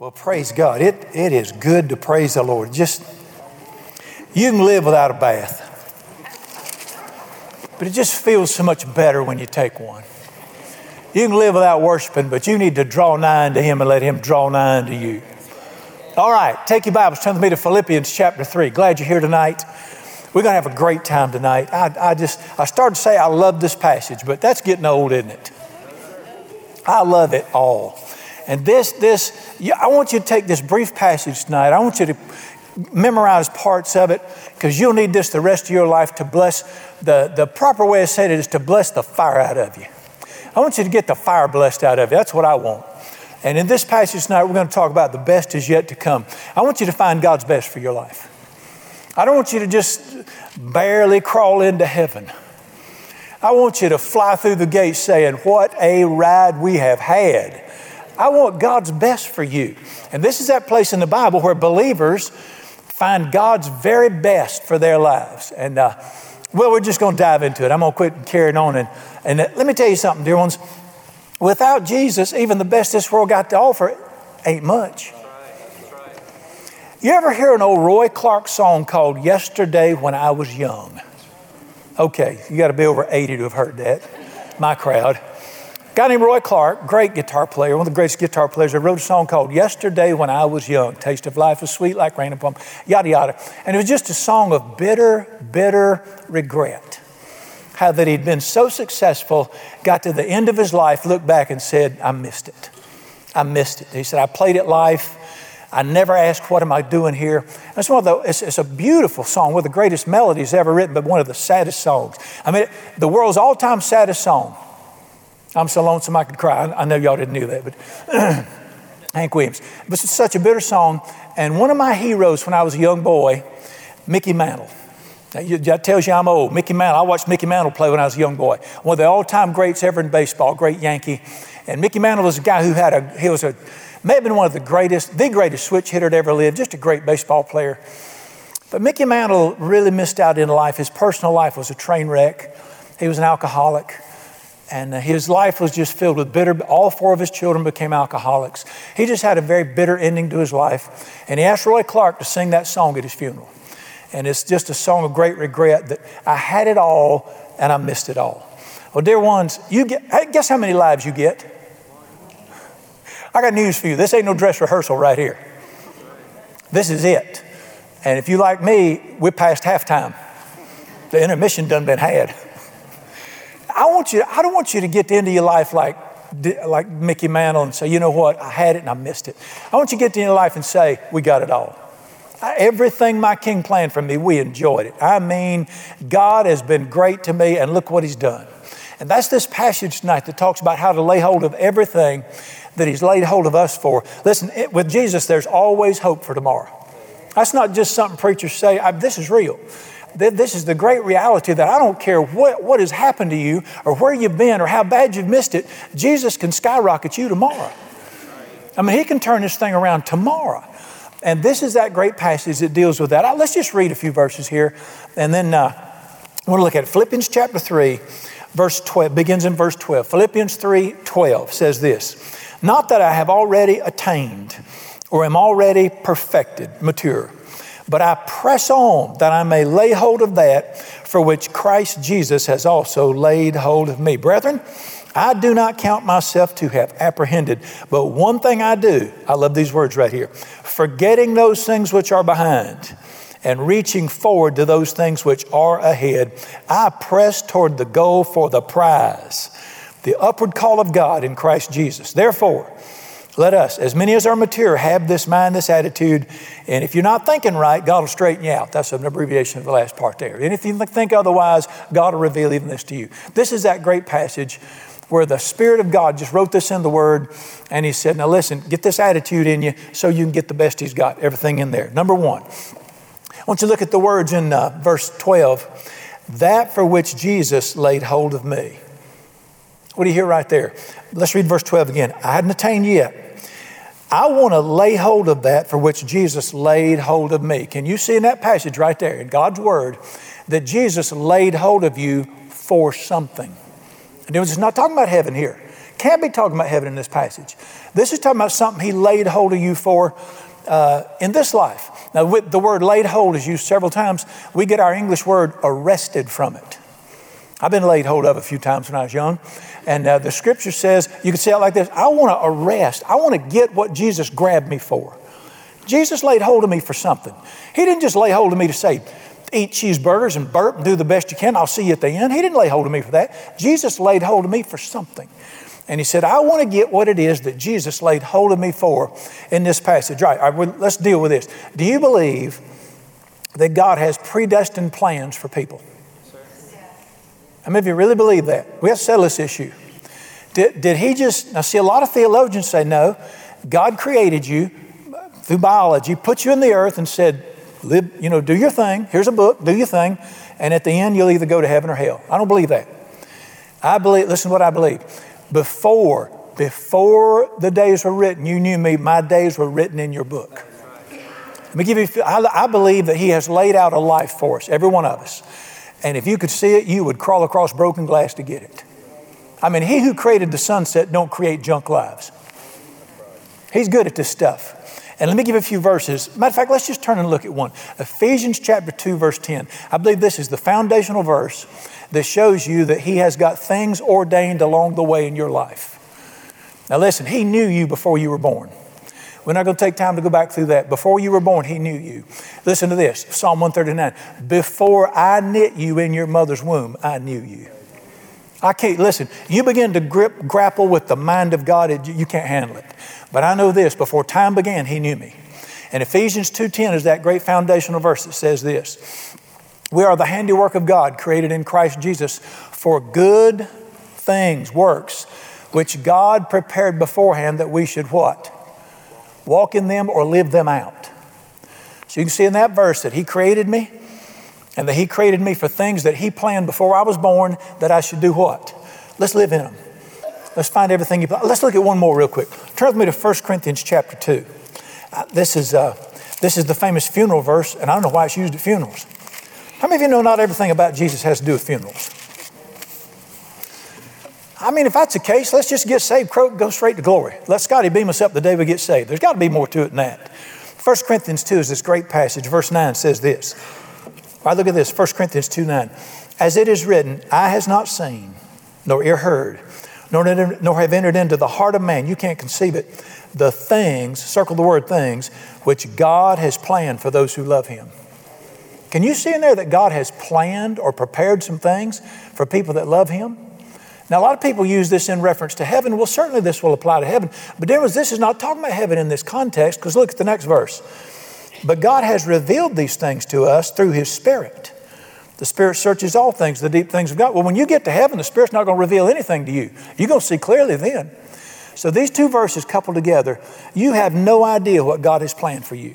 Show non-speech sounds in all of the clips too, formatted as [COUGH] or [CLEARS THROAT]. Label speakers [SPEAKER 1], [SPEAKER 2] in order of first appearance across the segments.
[SPEAKER 1] Well, praise God. It, it is good to praise the Lord. Just, you can live without a bath, but it just feels so much better when you take one. You can live without worshiping, but you need to draw nigh to Him and let Him draw nigh to you. All right, take your Bibles, turn with me to Philippians chapter 3. Glad you're here tonight. We're going to have a great time tonight. I, I just, I started to say I love this passage, but that's getting old, isn't it? I love it all. And this, this, I want you to take this brief passage tonight. I want you to memorize parts of it because you'll need this the rest of your life to bless. The, the proper way of saying it is to bless the fire out of you. I want you to get the fire blessed out of you. That's what I want. And in this passage tonight, we're going to talk about the best is yet to come. I want you to find God's best for your life. I don't want you to just barely crawl into heaven. I want you to fly through the gates saying, What a ride we have had. I want God's best for you. And this is that place in the Bible where believers find God's very best for their lives. And, uh, well, we're just going to dive into it. I'm going to quit carrying on. And, and uh, let me tell you something, dear ones. Without Jesus, even the best this world got to offer ain't much. You ever hear an old Roy Clark song called Yesterday When I Was Young? Okay, you got to be over 80 to have heard that. My crowd guy named Roy Clark, great guitar player, one of the greatest guitar players, I wrote a song called Yesterday When I Was Young. Taste of life was sweet like rain upon, yada, yada. And it was just a song of bitter, bitter regret. How that he'd been so successful, got to the end of his life, looked back and said, I missed it. I missed it. He said, I played it life. I never asked, What am I doing here? It's, one of the, it's, it's, a beautiful song, one of the greatest melodies ever written, but one of the saddest songs. I mean, the world's all time saddest song I'm so lonesome I could cry. I know y'all didn't do that, but [CLEARS THROAT] Hank Williams. But it's such a bitter song. And one of my heroes when I was a young boy, Mickey Mantle. that tells you I'm old. Mickey Mantle. I watched Mickey Mantle play when I was a young boy. One of the all-time greats ever in baseball, great Yankee. And Mickey Mantle was a guy who had a, he was a, may have been one of the greatest, the greatest switch hitter to ever live, just a great baseball player. But Mickey Mantle really missed out in life. His personal life was a train wreck. He was an alcoholic. And uh, his life was just filled with bitter. All four of his children became alcoholics. He just had a very bitter ending to his life. And he asked Roy Clark to sing that song at his funeral. And it's just a song of great regret that I had it all and I missed it all. Well, dear ones, you get, guess how many lives you get? I got news for you. This ain't no dress rehearsal right here. This is it. And if you like me, we're past halftime. The intermission done been had. [LAUGHS] I want you, I don't want you to get to the end of your life like, like Mickey Mantle and say, you know what, I had it and I missed it. I want you to get to the end of life and say, we got it all. Everything my king planned for me, we enjoyed it. I mean, God has been great to me, and look what he's done. And that's this passage tonight that talks about how to lay hold of everything that he's laid hold of us for. Listen, it, with Jesus, there's always hope for tomorrow. That's not just something preachers say, this is real. This is the great reality that I don't care what, what has happened to you or where you've been or how bad you've missed it, Jesus can skyrocket you tomorrow. I mean, He can turn this thing around tomorrow. And this is that great passage that deals with that. Let's just read a few verses here and then uh, I want to look at it. Philippians chapter 3, verse 12, begins in verse 12. Philippians 3 12 says this Not that I have already attained or am already perfected, mature but I press on that I may lay hold of that for which Christ Jesus has also laid hold of me. Brethren, I do not count myself to have apprehended, but one thing I do, I love these words right here forgetting those things which are behind and reaching forward to those things which are ahead, I press toward the goal for the prize, the upward call of God in Christ Jesus. Therefore, let us, as many as are mature, have this mind, this attitude. And if you're not thinking right, God will straighten you out. That's an abbreviation of the last part there. And if you think otherwise, God will reveal even this to you. This is that great passage where the Spirit of God just wrote this in the Word, and He said, Now listen, get this attitude in you so you can get the best He's got, everything in there. Number one, I want you to look at the words in uh, verse 12 that for which Jesus laid hold of me. What do you hear right there? Let's read verse 12 again. I hadn't attained yet. I want to lay hold of that for which Jesus laid hold of me. Can you see in that passage right there in God's Word that Jesus laid hold of you for something? And it's not talking about heaven here. can't be talking about heaven in this passage. This is talking about something he laid hold of you for uh, in this life. Now, the word laid hold is used several times. We get our English word arrested from it. I've been laid hold of a few times when I was young. And uh, the scripture says, you can say it like this I want to arrest, I want to get what Jesus grabbed me for. Jesus laid hold of me for something. He didn't just lay hold of me to say, eat cheeseburgers and burp and do the best you can. I'll see you at the end. He didn't lay hold of me for that. Jesus laid hold of me for something. And he said, I want to get what it is that Jesus laid hold of me for in this passage. Right, let's deal with this. Do you believe that God has predestined plans for people? How many of you really believe that? We have to settle this issue. Did, did he just, I see, a lot of theologians say no. God created you through biology, put you in the earth and said, live, you know, do your thing. Here's a book, do your thing. And at the end, you'll either go to heaven or hell. I don't believe that. I believe, listen to what I believe. Before, before the days were written, you knew me, my days were written in your book. Let me give you, I, I believe that He has laid out a life for us, every one of us. And if you could see it, you would crawl across broken glass to get it. I mean, He who created the sunset don't create junk lives. He's good at this stuff. And let me give you a few verses. Matter of fact, let's just turn and look at one. Ephesians chapter 2, verse 10. I believe this is the foundational verse that shows you that He has got things ordained along the way in your life. Now, listen, He knew you before you were born. We're not going to take time to go back through that. Before you were born, He knew you. Listen to this Psalm 139. Before I knit you in your mother's womb, I knew you. I can't, listen, you begin to grip, grapple with the mind of God, you can't handle it. But I know this, before time began, he knew me. And Ephesians 2.10 is that great foundational verse that says this. We are the handiwork of God, created in Christ Jesus for good things, works, which God prepared beforehand that we should what? Walk in them or live them out. So you can see in that verse that He created me and that He created me for things that He planned before I was born that I should do what? Let's live in them. Let's find everything. You, let's look at one more real quick. Turn with me to 1 Corinthians chapter 2. Uh, this, is, uh, this is the famous funeral verse, and I don't know why it's used at funerals. How many of you know not everything about Jesus has to do with funerals? I mean, if that's the case, let's just get saved, go straight to glory. Let Scotty beam us up the day we get saved. There's got to be more to it than that. 1 Corinthians 2 is this great passage. Verse 9 says this. All right, look at this 1 Corinthians 2 9. As it is written, eye has not seen, nor ear heard, nor, nor have entered into the heart of man. You can't conceive it. The things, circle the word things, which God has planned for those who love Him. Can you see in there that God has planned or prepared some things for people that love Him? Now, a lot of people use this in reference to heaven. Well, certainly this will apply to heaven. But there was, this is not talking about heaven in this context because look at the next verse. But God has revealed these things to us through His Spirit. The Spirit searches all things, the deep things of God. Well, when you get to heaven, the Spirit's not going to reveal anything to you. You're going to see clearly then. So these two verses coupled together, you have no idea what God has planned for you.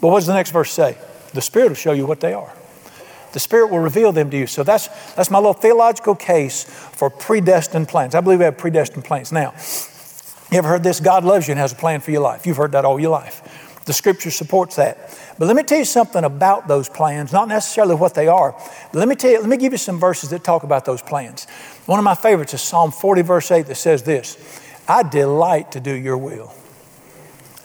[SPEAKER 1] But what does the next verse say? The Spirit will show you what they are. The Spirit will reveal them to you. So that's, that's my little theological case for predestined plans. I believe we have predestined plans. Now, you ever heard this? God loves you and has a plan for your life. You've heard that all your life. The Scripture supports that. But let me tell you something about those plans, not necessarily what they are. But let me tell you, let me give you some verses that talk about those plans. One of my favorites is Psalm 40, verse 8, that says this I delight to do your will.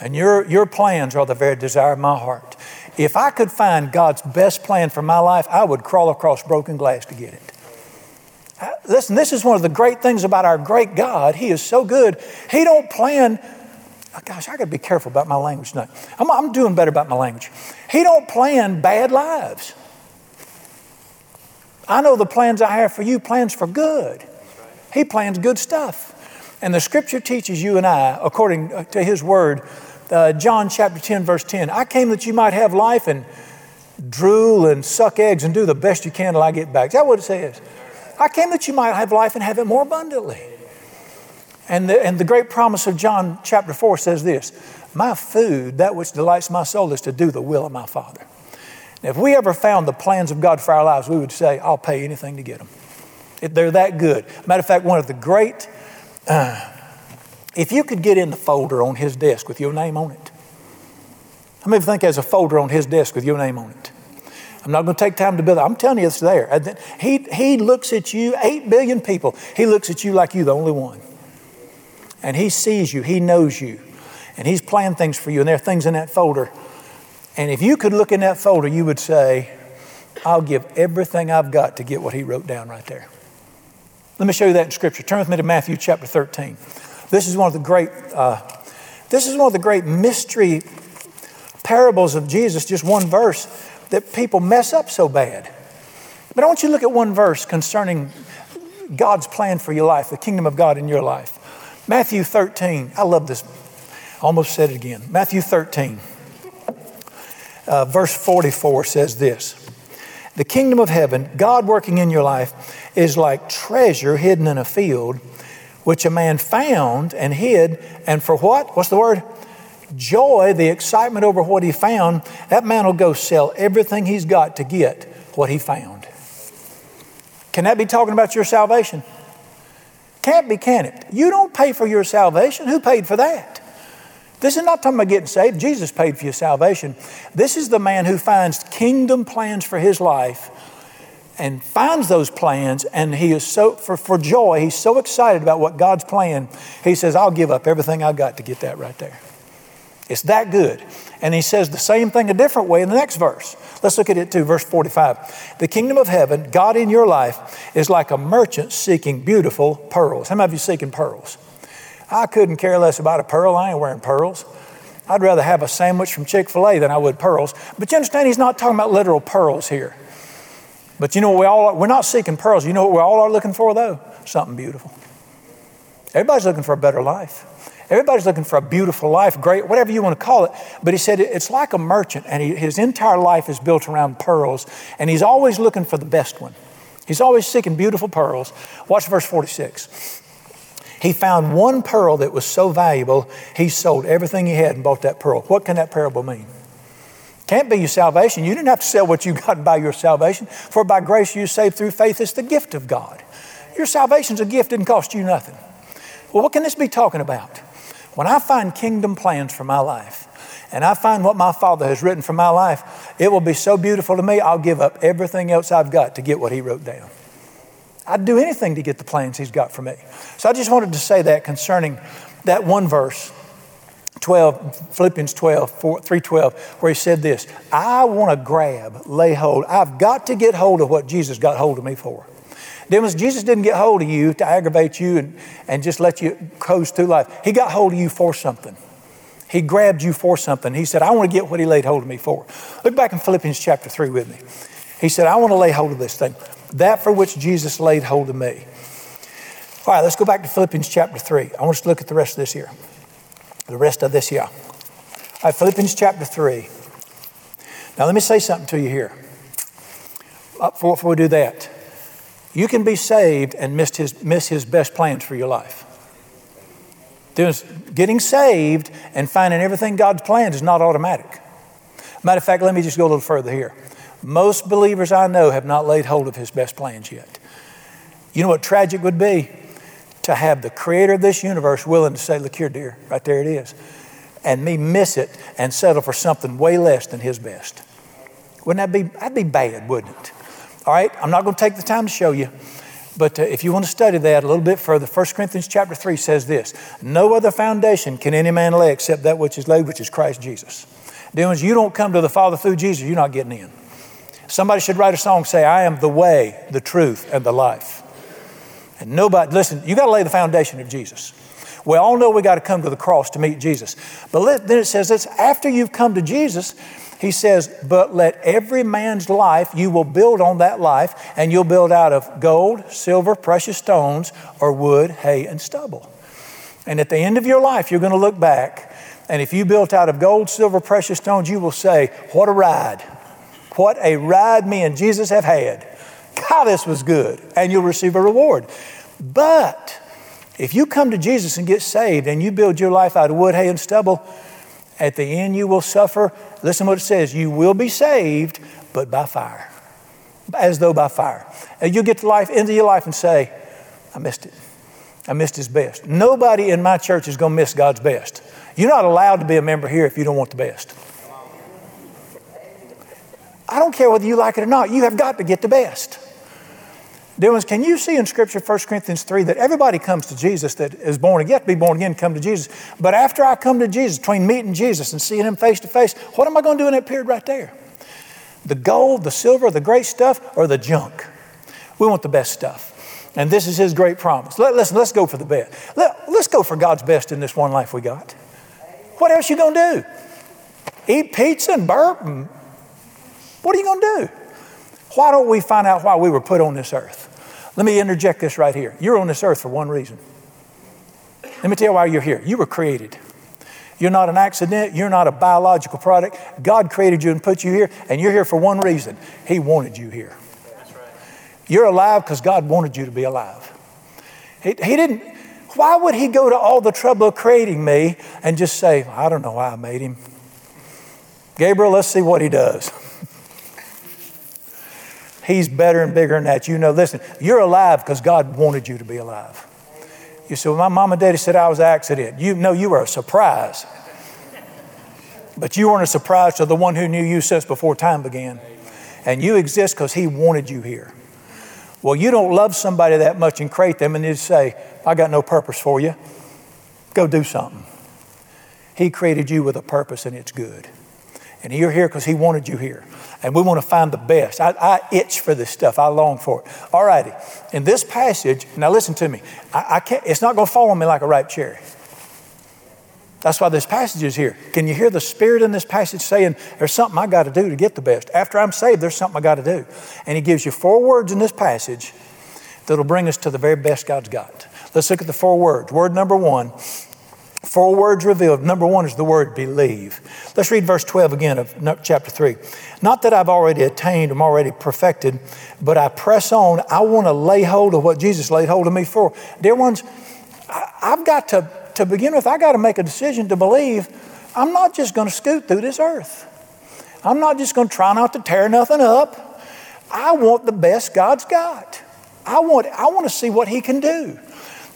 [SPEAKER 1] And your, your plans are the very desire of my heart. If I could find God's best plan for my life, I would crawl across broken glass to get it. Listen, this is one of the great things about our great God. He is so good. He don't plan gosh, I got to be careful about my language tonight. I'm, I'm doing better about my language. He don't plan bad lives. I know the plans I have for you, plans for good. He plans good stuff. And the scripture teaches you and I, according uh, to his word, uh, John chapter 10, verse 10, I came that you might have life and drool and suck eggs and do the best you can till I get back. Is that what it says? I came that you might have life and have it more abundantly. And the, and the great promise of John chapter 4 says this My food, that which delights my soul, is to do the will of my Father. If we ever found the plans of God for our lives, we would say, I'll pay anything to get them. If They're that good. Matter of fact, one of the great, uh, if you could get in the folder on his desk with your name on it, how many think there's a folder on his desk with your name on it? I'm not going to take time to build it. I'm telling you, it's there. He, he looks at you, 8 billion people, he looks at you like you're the only one. And He sees you, He knows you, and He's planned things for you, and there are things in that folder. And if you could look in that folder, you would say, I'll give everything I've got to get what He wrote down right there. Let me show you that in Scripture. Turn with me to Matthew chapter 13. This is one of the great, uh, this is one of the great mystery parables of Jesus, just one verse that people mess up so bad. But I want you to look at one verse concerning God's plan for your life, the kingdom of God in your life. Matthew 13. I love this. I almost said it again. Matthew 13, uh, verse 44 says this The kingdom of heaven, God working in your life, is like treasure hidden in a field, which a man found and hid. And for what? What's the word? Joy, the excitement over what he found, that man will go sell everything he's got to get what he found. Can that be talking about your salvation? Can't be, can it? You don't pay for your salvation. Who paid for that? This is not talking about getting saved. Jesus paid for your salvation. This is the man who finds kingdom plans for his life and finds those plans, and he is so, for, for joy, he's so excited about what God's plan, he says, I'll give up everything I got to get that right there. It's that good. And he says the same thing a different way in the next verse. Let's look at it too, verse 45. The kingdom of heaven, God in your life, is like a merchant seeking beautiful pearls. How many of you seeking pearls? I couldn't care less about a pearl. I ain't wearing pearls. I'd rather have a sandwich from Chick fil A than I would pearls. But you understand, he's not talking about literal pearls here. But you know what we all are? We're not seeking pearls. You know what we all are looking for, though? Something beautiful. Everybody's looking for a better life. Everybody's looking for a beautiful life, great, whatever you want to call it. But he said it's like a merchant, and he, his entire life is built around pearls, and he's always looking for the best one. He's always seeking beautiful pearls. Watch verse 46. He found one pearl that was so valuable, he sold everything he had and bought that pearl. What can that parable mean? Can't be your salvation. You didn't have to sell what you got buy your salvation. For by grace you saved through faith. It's the gift of God. Your salvation's a gift, didn't cost you nothing. Well, what can this be talking about? When I find kingdom plans for my life, and I find what my Father has written for my life, it will be so beautiful to me, I'll give up everything else I've got to get what He wrote down. I'd do anything to get the plans He's got for me. So I just wanted to say that concerning that one verse, 12, Philippians 12, 4, 312, where he said this I want to grab, lay hold. I've got to get hold of what Jesus got hold of me for. Demas, Jesus didn't get hold of you to aggravate you and, and just let you coast through life. He got hold of you for something. He grabbed you for something. He said, I want to get what he laid hold of me for. Look back in Philippians chapter 3 with me. He said, I want to lay hold of this thing, that for which Jesus laid hold of me. All right, let's go back to Philippians chapter 3. I want us to look at the rest of this here. The rest of this year. All right, Philippians chapter 3. Now, let me say something to you here. Uh, before, before we do that, you can be saved and miss his, miss his best plans for your life. There's, getting saved and finding everything God's planned is not automatic. Matter of fact, let me just go a little further here. Most believers I know have not laid hold of his best plans yet. You know what tragic would be? To have the creator of this universe willing to say, Look here, dear, right there it is. And me miss it and settle for something way less than his best. Wouldn't that be, that'd be bad, wouldn't it? All right, I'm not going to take the time to show you, but uh, if you want to study that a little bit further, 1 Corinthians chapter 3 says this No other foundation can any man lay except that which is laid, which is Christ Jesus. Dealings, you don't come to the Father through Jesus, you're not getting in. Somebody should write a song, say, I am the way, the truth, and the life. And nobody, listen, you got to lay the foundation of Jesus. We all know we got to come to the cross to meet Jesus. But then it says this after you've come to Jesus, he says, But let every man's life, you will build on that life, and you'll build out of gold, silver, precious stones, or wood, hay, and stubble. And at the end of your life, you're going to look back, and if you built out of gold, silver, precious stones, you will say, What a ride! What a ride me and Jesus have had. God, this was good. And you'll receive a reward. But if you come to Jesus and get saved and you build your life out of wood, hay, and stubble, at the end, you will suffer. Listen what it says you will be saved, but by fire, as though by fire. And you'll get to life, into your life and say, I missed it. I missed his best. Nobody in my church is going to miss God's best. You're not allowed to be a member here if you don't want the best. I don't care whether you like it or not, you have got to get the best. Dear can you see in Scripture, 1 Corinthians 3, that everybody comes to Jesus that is born again, to be born again, come to Jesus. But after I come to Jesus, between meeting Jesus and seeing Him face to face, what am I going to do in that period right there? The gold, the silver, the great stuff, or the junk? We want the best stuff. And this is His great promise. Let, listen, let's go for the best. Let, let's go for God's best in this one life we got. What else you going to do? Eat pizza and burp? And what are you going to do? Why don't we find out why we were put on this earth? Let me interject this right here. You're on this earth for one reason. Let me tell you why you're here. You were created. You're not an accident. You're not a biological product. God created you and put you here, and you're here for one reason He wanted you here. You're alive because God wanted you to be alive. He, he didn't, why would He go to all the trouble of creating me and just say, I don't know why I made him? Gabriel, let's see what He does. He's better and bigger than that. You know, listen, you're alive because God wanted you to be alive. You say, well, my mom and daddy said I was an accident. You know, you were a surprise. But you weren't a surprise to the one who knew you since before time began. And you exist because he wanted you here. Well, you don't love somebody that much and create them and just say, I got no purpose for you. Go do something. He created you with a purpose and it's good. And you're here because he wanted you here and we want to find the best. I, I, itch for this stuff. I long for it. All righty. In this passage, now listen to me. I, I can't, it's not going to fall on me like a ripe cherry. That's why this passage is here. Can you hear the Spirit in this passage saying, There's something I got to do to get the best? After I'm saved, there's something I got to do. And He gives you four words in this passage that'll bring us to the very best God's got. Let's look at the four words. Word number one Four words revealed. Number one is the word believe. Let's read verse 12 again of chapter 3. Not that I've already attained, I'm already perfected, but I press on. I want to lay hold of what Jesus laid hold of me for. Dear ones, I've got to, to begin with, I've got to make a decision to believe I'm not just going to scoot through this earth. I'm not just going to try not to tear nothing up. I want the best God's got. I want, I want to see what He can do.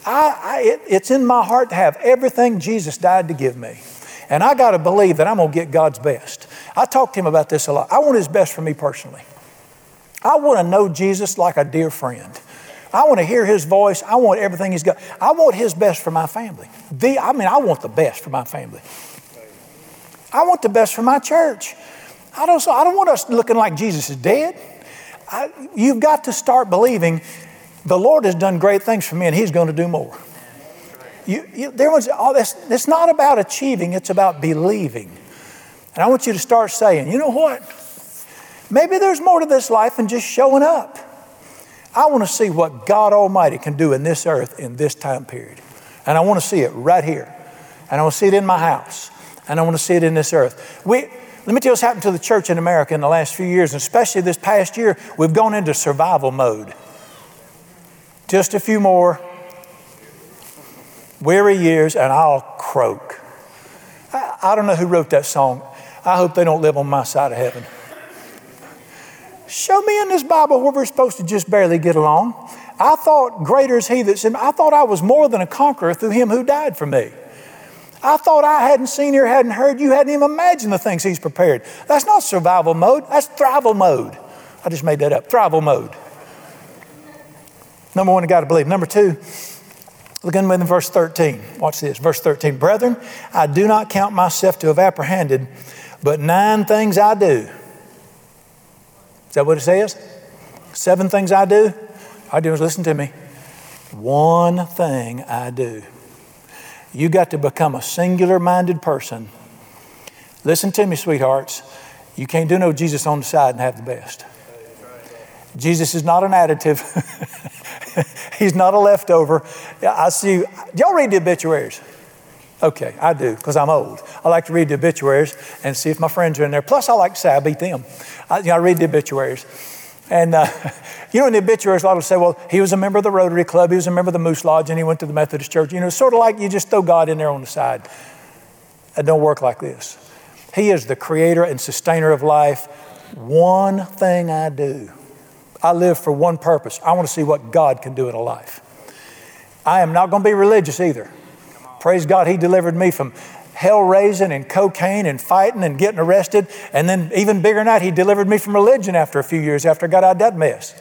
[SPEAKER 1] I, I, it, it's in my heart to have everything Jesus died to give me. And I got to believe that I'm going to get God's best. I talked to him about this a lot. I want his best for me personally. I want to know Jesus like a dear friend. I want to hear his voice. I want everything he's got. I want his best for my family. The, I mean, I want the best for my family. I want the best for my church. I don't, I don't want us looking like Jesus is dead. I, you've got to start believing the Lord has done great things for me, and He's going to do more. You, you, there was oh, all this. It's not about achieving; it's about believing. And I want you to start saying, you know what? Maybe there's more to this life than just showing up. I want to see what God Almighty can do in this earth in this time period, and I want to see it right here, and I want to see it in my house, and I want to see it in this earth. We. Let me tell you what's happened to the church in America in the last few years, and especially this past year, we've gone into survival mode. Just a few more weary years and I'll croak. I, I, don't know who wrote that song. I hope they don't live on my side of heaven. Show me in this Bible where we're supposed to just barely get along. I thought, greater is he that's in I thought I was more than a conqueror through him who died for me. I thought I hadn't seen or hadn't heard. You hadn't even imagined the things he's prepared. That's not survival mode, that's thrival mode. I just made that up. Thrival mode. Number one, you got to believe. Number two, look in verse 13. Watch this. Verse 13. Brethren, I do not count myself to have apprehended, but nine things I do. Is that what it says? Seven things I do? I do is listen to me. One thing I do. You got to become a singular minded person. Listen to me, sweethearts. You can't do no Jesus on the side and have the best. Jesus is not an additive. [LAUGHS] He's not a leftover. I see, y'all read the obituaries? Okay, I do, because I'm old. I like to read the obituaries and see if my friends are in there. Plus, I like to say I beat them. I, you know, I read the obituaries. And, uh, [LAUGHS] you know, in the obituaries, a lot will say, well, he was a member of the Rotary Club, he was a member of the Moose Lodge, and he went to the Methodist Church. You know, sort of like you just throw God in there on the side. It don't work like this. He is the creator and sustainer of life. One thing I do I live for one purpose. I want to see what God can do in a life. I am not going to be religious either. Praise God, He delivered me from hell raising and cocaine and fighting and getting arrested. And then, even bigger than that, He delivered me from religion after a few years after I got out of that mess.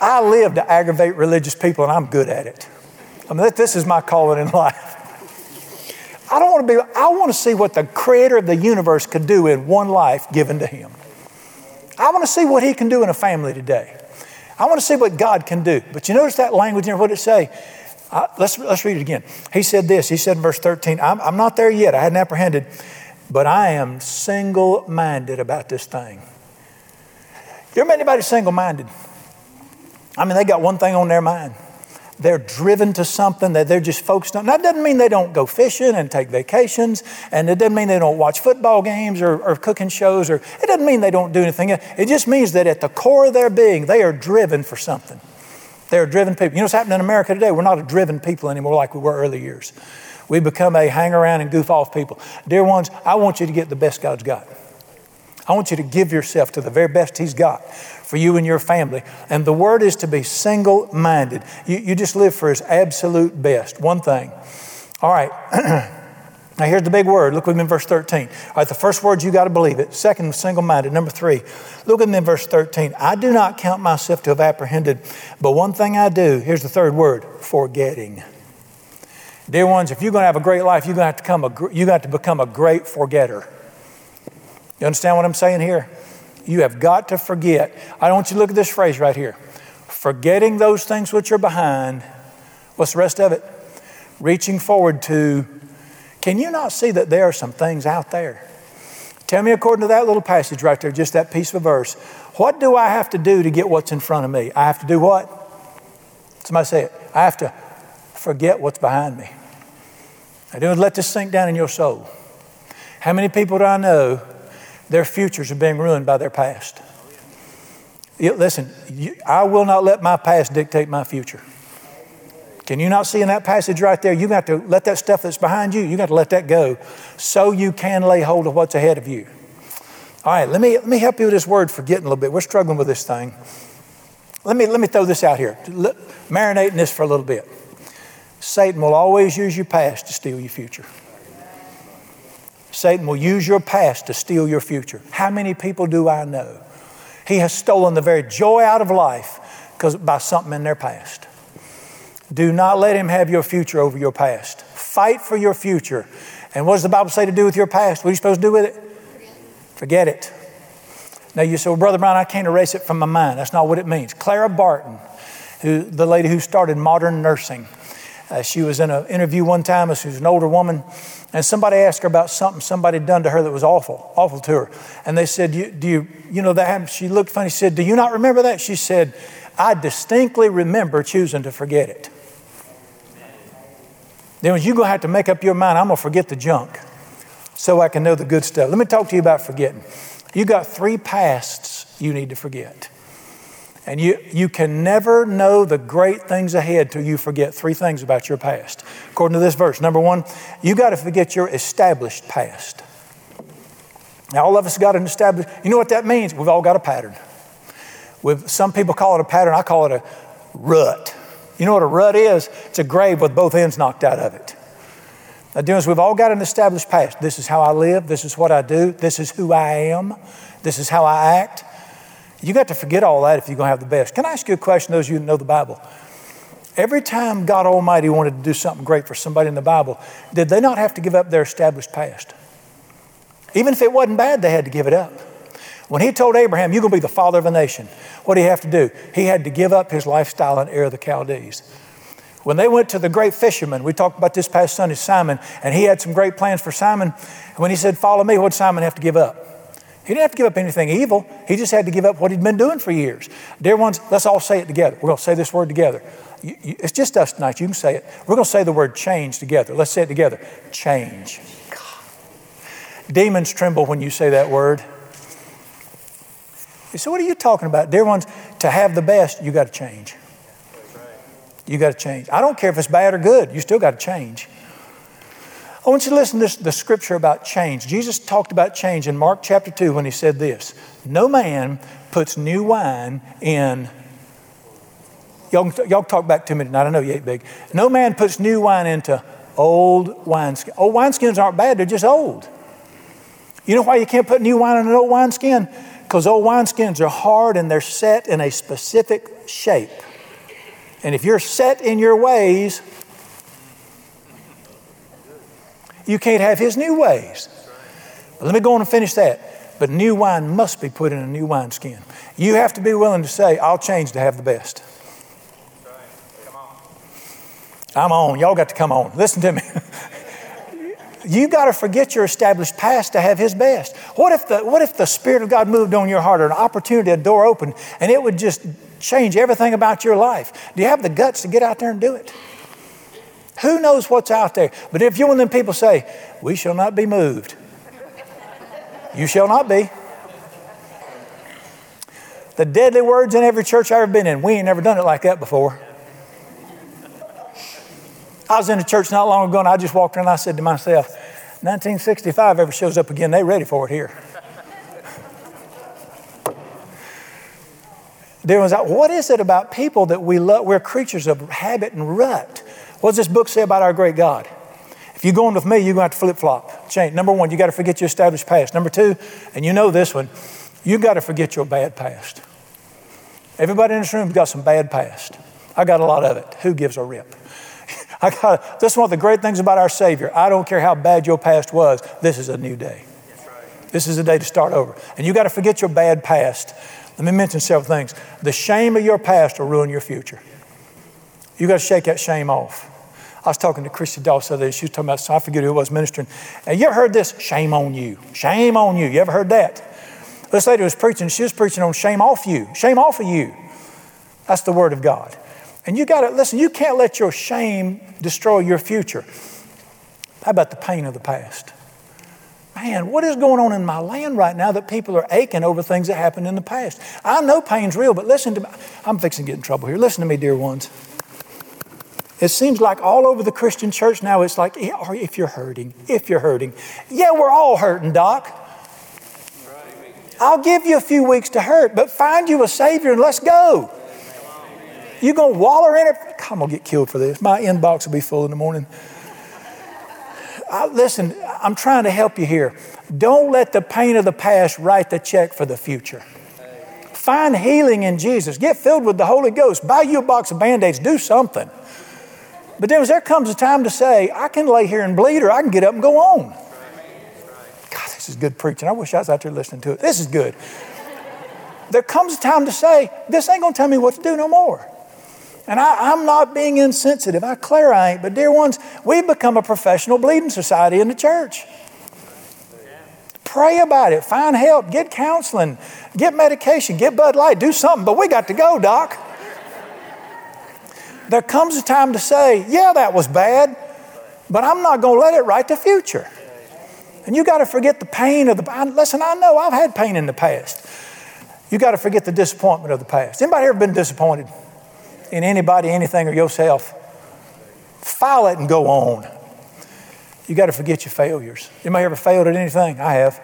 [SPEAKER 1] I live to aggravate religious people, and I'm good at it. I mean, this is my calling in [LAUGHS] life. I don't want to be, I want to see what the creator of the universe could do in one life given to him. I want to see what he can do in a family today. I want to see what God can do. But you notice that language there, what it say? Uh, let's, let's read it again. He said this, he said in verse 13, I'm, I'm not there yet, I hadn't apprehended, but I am single minded about this thing. You ever met anybody single minded? I mean, they got one thing on their mind. They're driven to something that they're just focused on. That doesn't mean they don't go fishing and take vacations, and it doesn't mean they don't watch football games or, or cooking shows, or it doesn't mean they don't do anything. It just means that at the core of their being, they are driven for something. They're driven people. You know what's happening in America today? We're not a driven people anymore like we were early years. We become a hang around and goof off people. Dear ones, I want you to get the best God's got. I want you to give yourself to the very best He's got for you and your family. And the word is to be single minded. You, you just live for His absolute best. One thing. All right. [CLEARS THROAT] now, here's the big word. Look with me in verse 13. All right, the first word, you got to believe it. Second, single minded. Number three, look at me in verse 13. I do not count myself to have apprehended, but one thing I do, here's the third word forgetting. Dear ones, if you're going to have a great life, you're going to have to, come a, you got to become a great forgetter. You understand what I'm saying here? You have got to forget. I don't want you to look at this phrase right here forgetting those things which are behind. What's the rest of it? Reaching forward to. Can you not see that there are some things out there? Tell me, according to that little passage right there, just that piece of verse, what do I have to do to get what's in front of me? I have to do what? Somebody say it. I have to forget what's behind me. I do let this sink down in your soul. How many people do I know their futures are being ruined by their past. Listen, you, I will not let my past dictate my future. Can you not see in that passage right there? You got to let that stuff that's behind you, you got to let that go so you can lay hold of what's ahead of you. All right, let me, let me help you with this word forgetting a little bit. We're struggling with this thing. Let me, let me throw this out here. Marinate in this for a little bit. Satan will always use your past to steal your future. Satan will use your past to steal your future. How many people do I know? He has stolen the very joy out of life because by something in their past. Do not let him have your future over your past. Fight for your future. And what does the Bible say to do with your past? What are you supposed to do with it? Forget it. Now you say, well, Brother Brown, I can't erase it from my mind. That's not what it means. Clara Barton, who, the lady who started modern nursing, uh, she was in an interview one time. She was an older woman, and somebody asked her about something somebody had done to her that was awful, awful to her. And they said, you, "Do you, you know that happened?" She looked funny. She said, "Do you not remember that?" She said, "I distinctly remember choosing to forget it." Then you're gonna have to make up your mind. I'm gonna forget the junk, so I can know the good stuff. Let me talk to you about forgetting. You got three pasts you need to forget. And you, you can never know the great things ahead till you forget three things about your past. According to this verse, number one, you got to forget your established past. Now, all of us got an established, you know what that means? We've all got a pattern. With, some people call it a pattern, I call it a rut. You know what a rut is? It's a grave with both ends knocked out of it. The difference, we've all got an established past. This is how I live, this is what I do, this is who I am, this is how I act. You got to forget all that if you're going to have the best. Can I ask you a question, those of you who know the Bible? Every time God Almighty wanted to do something great for somebody in the Bible, did they not have to give up their established past? Even if it wasn't bad, they had to give it up. When he told Abraham, You're going to be the father of a nation, what did he have to do? He had to give up his lifestyle in Ur of the Chaldees. When they went to the great fisherman, we talked about this past Sunday, Simon, and he had some great plans for Simon. When he said, Follow me, what did Simon have to give up? He didn't have to give up anything evil. He just had to give up what he'd been doing for years. Dear ones, let's all say it together. We're going to say this word together. You, you, it's just us tonight. You can say it. We're going to say the word change together. Let's say it together. Change. Demons tremble when you say that word. So, what are you talking about? Dear ones, to have the best, you got to change. You got to change. I don't care if it's bad or good, you still got to change. I want you to listen to the scripture about change. Jesus talked about change in Mark chapter 2 when he said this No man puts new wine in. Y'all, y'all talk back to me tonight. I know you ain't big. No man puts new wine into old wineskins. Old wineskins aren't bad, they're just old. You know why you can't put new wine in an old wineskin? Because old wineskins are hard and they're set in a specific shape. And if you're set in your ways, you can't have his new ways. But let me go on and finish that. But new wine must be put in a new wineskin. You have to be willing to say, I'll change to have the best. I'm on. Y'all got to come on. Listen to me. [LAUGHS] you got to forget your established past to have His best. What if the What if the Spirit of God moved on your heart, or an opportunity, a door opened, and it would just change everything about your life? Do you have the guts to get out there and do it? Who knows what's out there? But if you're one of them people say, "We shall not be moved," you shall not be. The deadly words in every church I've ever been in. We ain't never done it like that before. I was in a church not long ago and I just walked in and I said to myself, 1965 ever shows up again, they ready for it here. There was what is it about people that we love? We're creatures of habit and rut. What does this book say about our great God? If you're going with me, you're going to have to flip flop. Change. Number one, you got to forget your established past. Number two, and you know this one, you got to forget your bad past. Everybody in this room's got some bad past. I got a lot of it. Who gives a rip? [LAUGHS] I got this is one of the great things about our Savior. I don't care how bad your past was, this is a new day. This is a day to start over. And you got to forget your bad past. Let me mention several things. The shame of your past will ruin your future. You got to shake that shame off. I was talking to Christy Doss the other day. She was talking about, so I forget who it was ministering. And you ever heard this? Shame on you. Shame on you. You ever heard that? This lady was preaching, she was preaching on shame off you. Shame off of you. That's the word of God. And you got to listen, you can't let your shame destroy your future. How about the pain of the past? Man, what is going on in my land right now that people are aching over things that happened in the past? I know pain's real, but listen to me. I'm fixing to get in trouble here. Listen to me, dear ones. It seems like all over the Christian church now, it's like, if you're hurting, if you're hurting. Yeah, we're all hurting, Doc. I'll give you a few weeks to hurt, but find you a Savior and let's go. You're gonna waller in it? I'm gonna get killed for this. My inbox will be full in the morning. I, listen, I'm trying to help you here. Don't let the pain of the past write the check for the future. Find healing in Jesus. Get filled with the Holy Ghost. Buy you a box of band aids. Do something. But then there comes a time to say, I can lay here and bleed or I can get up and go on. God, this is good preaching. I wish I was out there listening to it. This is good. There comes a time to say, this ain't going to tell me what to do no more. And I, am not being insensitive. I clear I ain't. But dear ones, we've become a professional bleeding society in the church. Pray about it. Find help. Get counseling. Get medication. Get Bud Light. Do something. But we got to go, Doc. There comes a time to say, yeah, that was bad, but I'm not going to let it write the future. And you got to forget the pain of the. Listen, I know I've had pain in the past. You got to forget the disappointment of the past. Anybody ever been disappointed? in anybody, anything, or yourself, file it and go on. You got to forget your failures. Anybody ever failed at anything? I have.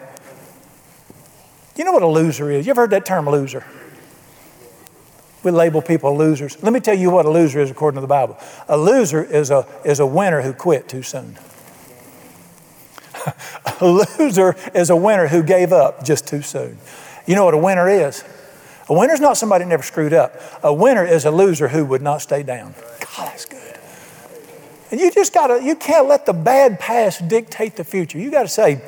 [SPEAKER 1] You know what a loser is? You ever heard that term loser? We label people losers. Let me tell you what a loser is according to the Bible. A loser is a, is a winner who quit too soon. [LAUGHS] a loser is a winner who gave up just too soon. You know what a winner is? A winner is not somebody never screwed up. A winner is a loser who would not stay down. God, that's good. And you just gotta, you can't let the bad past dictate the future. You gotta say,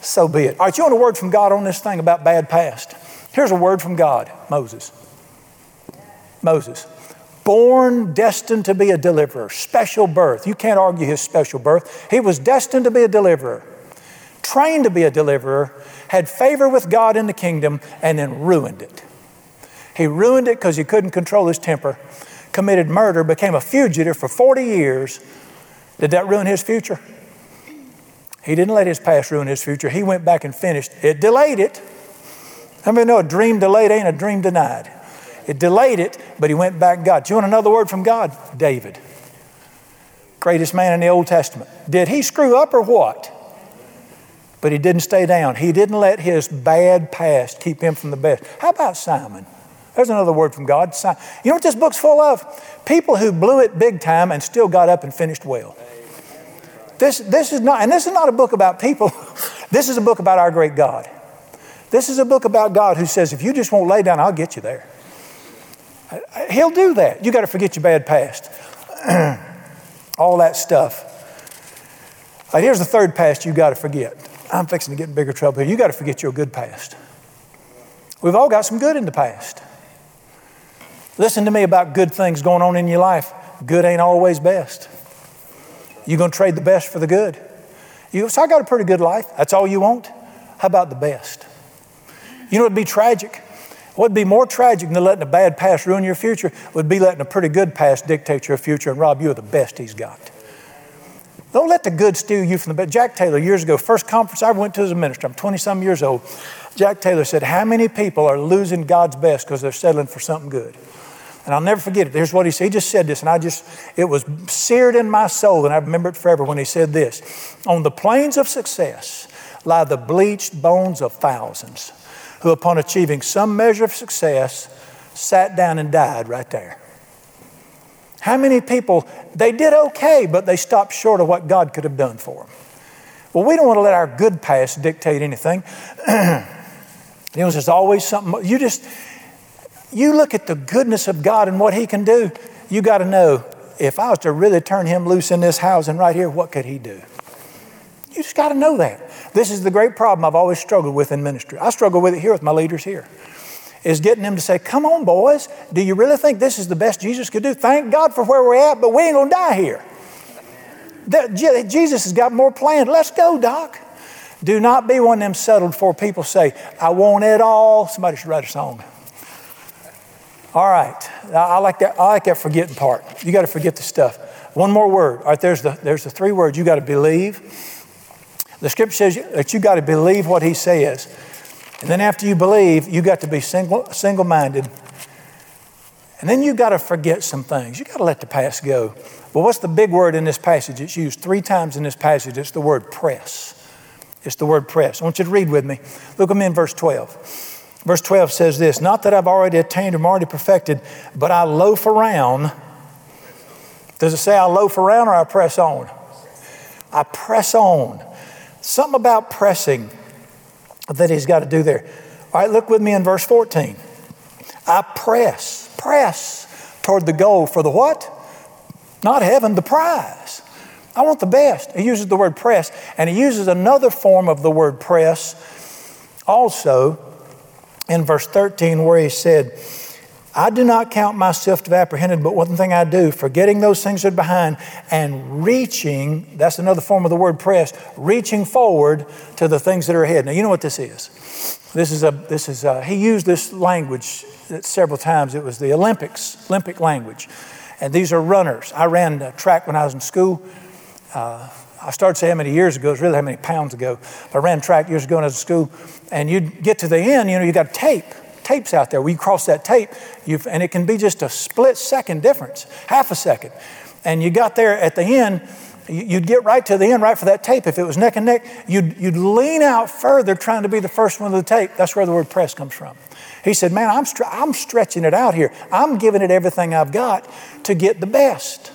[SPEAKER 1] so be it. All right, you want a word from God on this thing about bad past? Here's a word from God Moses. Moses. Born, destined to be a deliverer, special birth. You can't argue his special birth. He was destined to be a deliverer, trained to be a deliverer, had favor with God in the kingdom, and then ruined it. He ruined it because he couldn't control his temper, committed murder, became a fugitive for 40 years. Did that ruin his future? He didn't let his past ruin his future. He went back and finished. It delayed it. How many know a dream delayed ain't a dream denied? It delayed it, but he went back God. Do you want another word from God? David. Greatest man in the Old Testament. Did he screw up or what? But he didn't stay down. He didn't let his bad past keep him from the best. How about Simon? There's another word from God. Simon. You know what this book's full of? People who blew it big time and still got up and finished well. This, this is not, and this is not a book about people. [LAUGHS] this is a book about our great God. This is a book about God who says, if you just won't lay down, I'll get you there. He'll do that. You got to forget your bad past. [CLEARS THROAT] All that stuff. Right, here's the third past you got to forget. I'm fixing to get in bigger trouble here. You got to forget your good past. We've all got some good in the past. Listen to me about good things going on in your life. Good ain't always best. You're going to trade the best for the good. You so I got a pretty good life. That's all you want? How about the best? You know, it'd be tragic. What'd be more tragic than letting a bad past ruin your future would be letting a pretty good past dictate your future and rob you of the best he's got. Don't let the good steal you from the bad. Jack Taylor, years ago, first conference I went to as a minister, I'm 20 some years old. Jack Taylor said, How many people are losing God's best because they're settling for something good? And I'll never forget it. Here's what he said. He just said this, and I just, it was seared in my soul, and I remember it forever when he said this On the plains of success lie the bleached bones of thousands who, upon achieving some measure of success, sat down and died right there. How many people, they did okay, but they stopped short of what God could have done for them? Well, we don't want to let our good past dictate anything. [CLEARS THROAT] you know, there's always something, you just, you look at the goodness of God and what He can do, you got to know if I was to really turn Him loose in this house and right here, what could He do? You just got to know that. This is the great problem I've always struggled with in ministry. I struggle with it here with my leaders here. Is getting them to say, Come on, boys, do you really think this is the best Jesus could do? Thank God for where we're at, but we ain't gonna die here. Jesus has got more planned. Let's go, Doc. Do not be one of them settled for people say, I want it all. Somebody should write a song. All right. I like that. I like that forgetting part. You got to forget the stuff. One more word. All right, there's the, there's the three words. You got to believe. The scripture says that you got to believe what he says. And then after you believe, you got to be single, single-minded. And then you got to forget some things. You got to let the past go. Well, what's the big word in this passage? It's used three times in this passage. It's the word press. It's the word press. I want you to read with me. Look at me in verse 12. Verse 12 says this Not that I've already attained or I'm already perfected, but I loaf around. Does it say I loaf around or I press on? I press on. Something about pressing that he's got to do there. All right, look with me in verse 14. I press, press toward the goal for the what? Not heaven, the prize. I want the best. He uses the word press, and he uses another form of the word press also in verse 13 where he said, I do not count myself to have apprehended, but one thing I do, forgetting those things that are behind and reaching, that's another form of the word press, reaching forward to the things that are ahead. Now, you know what this is. This is a, this is a, he used this language several times. It was the Olympics, Olympic language. And these are runners. I ran track when I was in school. Uh, I started saying how many years ago, it's really how many pounds ago. I ran track years ago when I was in school, and you'd get to the end, you know, you got tape. Tapes out there. We cross that tape, and it can be just a split second difference, half a second. And you got there at the end, you'd get right to the end, right for that tape. If it was neck and neck, you'd, you'd lean out further trying to be the first one of the tape. That's where the word press comes from. He said, Man, I'm, I'm stretching it out here. I'm giving it everything I've got to get the best.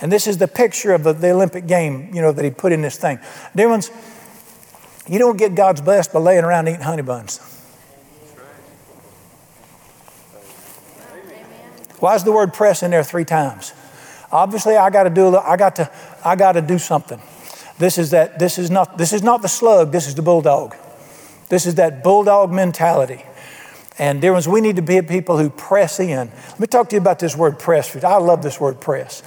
[SPEAKER 1] And this is the picture of the, the Olympic game, you know, that he put in this thing. Dear ones, you don't get God's best by laying around eating honey buns. Why is the word press in there three times? Obviously, I got to do. I got to. I got to do something. This is that. This is not. This is not the slug. This is the bulldog. This is that bulldog mentality. And dear ones, we need to be people who press in. Let me talk to you about this word press. I love this word press.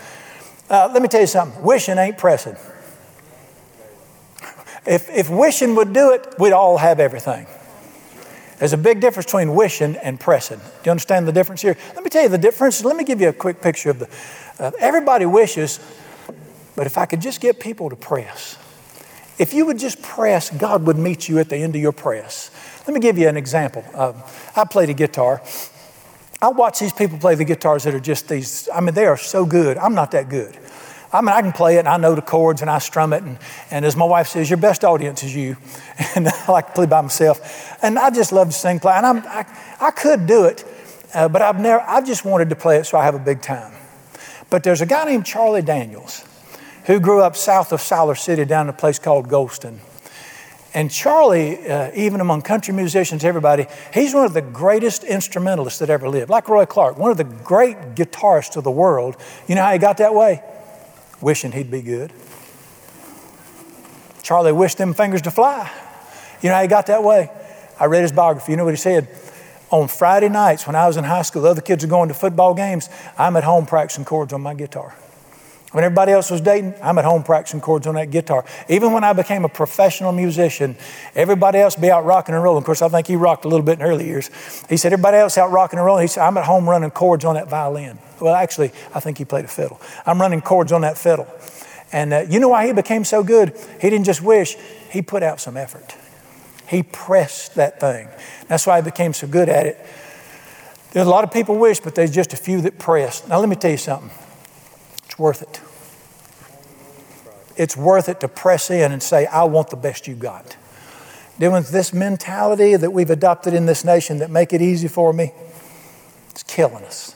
[SPEAKER 1] Uh, let me tell you something wishing ain't pressing. If, if wishing would do it, we'd all have everything. There's a big difference between wishing and pressing. Do you understand the difference here? Let me tell you the difference. Let me give you a quick picture of the. Uh, everybody wishes, but if I could just get people to press. If you would just press, God would meet you at the end of your press. Let me give you an example. Uh, I play the guitar. I watch these people play the guitars that are just these, I mean, they are so good. I'm not that good. I mean, I can play it and I know the chords and I strum it. And, and as my wife says, your best audience is you. [LAUGHS] And I like to play by myself. And I just love to sing, play. And I'm, I, I could do it, uh, but I've never, I've just wanted to play it so I have a big time. But there's a guy named Charlie Daniels who grew up south of Siler City down in a place called Golston. And Charlie, uh, even among country musicians, everybody, he's one of the greatest instrumentalists that ever lived. Like Roy Clark, one of the great guitarists of the world. You know how he got that way? Wishing he'd be good. Charlie wished them fingers to fly. You know how he got that way? I read his biography. You know what he said? On Friday nights when I was in high school, the other kids are going to football games. I'm at home practicing chords on my guitar. When everybody else was dating, I'm at home practicing chords on that guitar. Even when I became a professional musician, everybody else be out rocking and rolling. Of course, I think he rocked a little bit in early years. He said, everybody else out rocking and rolling. He said, I'm at home running chords on that violin. Well, actually, I think he played a fiddle. I'm running chords on that fiddle. And uh, you know why he became so good? He didn't just wish, he put out some effort. He pressed that thing. That's why he became so good at it. There's a lot of people wish, but there's just a few that press. Now, let me tell you something worth it. It's worth it to press in and say, I want the best you got. Doing this mentality that we've adopted in this nation that make it easy for me, it's killing us.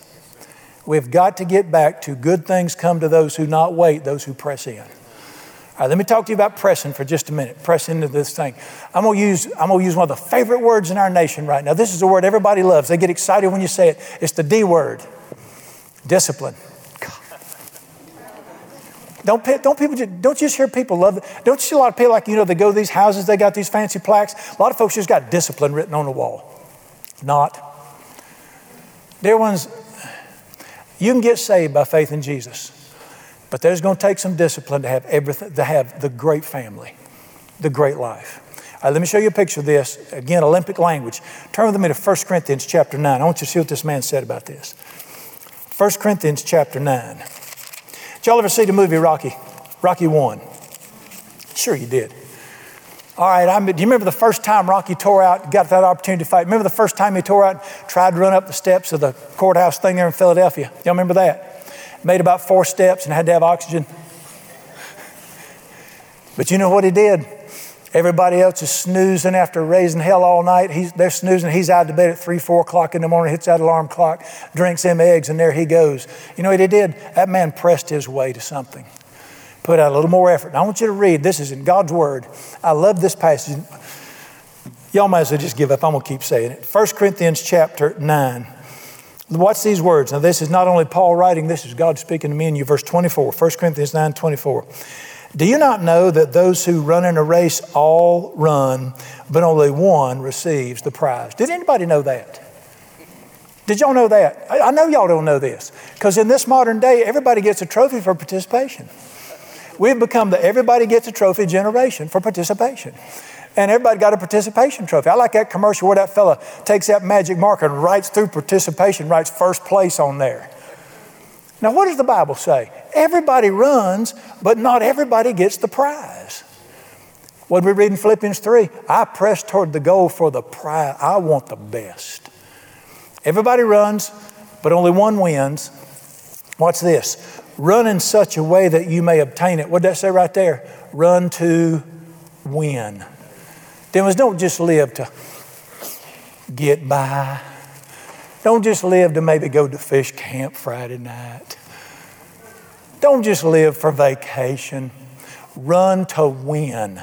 [SPEAKER 1] We've got to get back to good things come to those who not wait, those who press in. All right, let me talk to you about pressing for just a minute. Press into this thing. I'm gonna use I'm gonna use one of the favorite words in our nation right now. This is a word everybody loves. They get excited when you say it. It's the D word. Discipline. Don't, don't people just, don't you just hear people love it? Don't you see a lot of people like, you know, they go to these houses, they got these fancy plaques. A lot of folks just got discipline written on the wall. Not. Dear ones, you can get saved by faith in Jesus, but there's going to take some discipline to have everything, to have the great family, the great life. Let me show you a picture of this. Again, Olympic language. Turn with me to 1 Corinthians chapter 9. I want you to see what this man said about this. 1 Corinthians chapter 9. Did y'all ever see the movie Rocky? Rocky 1. Sure, you did. All right, I'm, do you remember the first time Rocky tore out, got that opportunity to fight? Remember the first time he tore out, tried to run up the steps of the courthouse thing there in Philadelphia? Y'all remember that? Made about four steps and had to have oxygen. But you know what he did? Everybody else is snoozing after raising hell all night. He's, they're snoozing. He's out of bed at 3, 4 o'clock in the morning, hits that alarm clock, drinks them eggs, and there he goes. You know what he did? That man pressed his way to something, put out a little more effort. I want you to read. This is in God's Word. I love this passage. Y'all might as well just give up. I'm going to keep saying it. 1 Corinthians chapter 9. Watch these words. Now, this is not only Paul writing, this is God speaking to me and you. Verse 24, 1 Corinthians 9 24. Do you not know that those who run in a race all run, but only one receives the prize? Did anybody know that? Did y'all know that? I know y'all don't know this because in this modern day, everybody gets a trophy for participation. We've become the everybody gets a trophy generation for participation. And everybody got a participation trophy. I like that commercial where that fella takes that magic marker and writes through participation, writes first place on there. Now, what does the Bible say? Everybody runs, but not everybody gets the prize. What we read in Philippians 3? I press toward the goal for the prize. I want the best. Everybody runs, but only one wins. Watch this. Run in such a way that you may obtain it. What did that say right there? Run to win. Then was don't just live to get by. Don't just live to maybe go to fish camp Friday night. Don't just live for vacation. Run to win.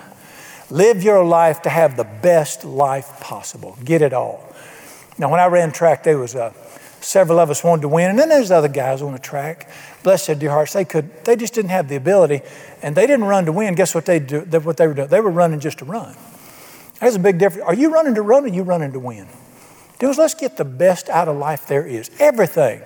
[SPEAKER 1] Live your life to have the best life possible. Get it all. Now, when I ran track, there was uh, several of us wanted to win, and then there's other guys on the track. Bless their dear hearts, they could. They just didn't have the ability, and they didn't run to win. Guess what they do? What they were doing? They were running just to run. There's a big difference. Are you running to run, or are you running to win? Deals, let's get the best out of life there is. Everything.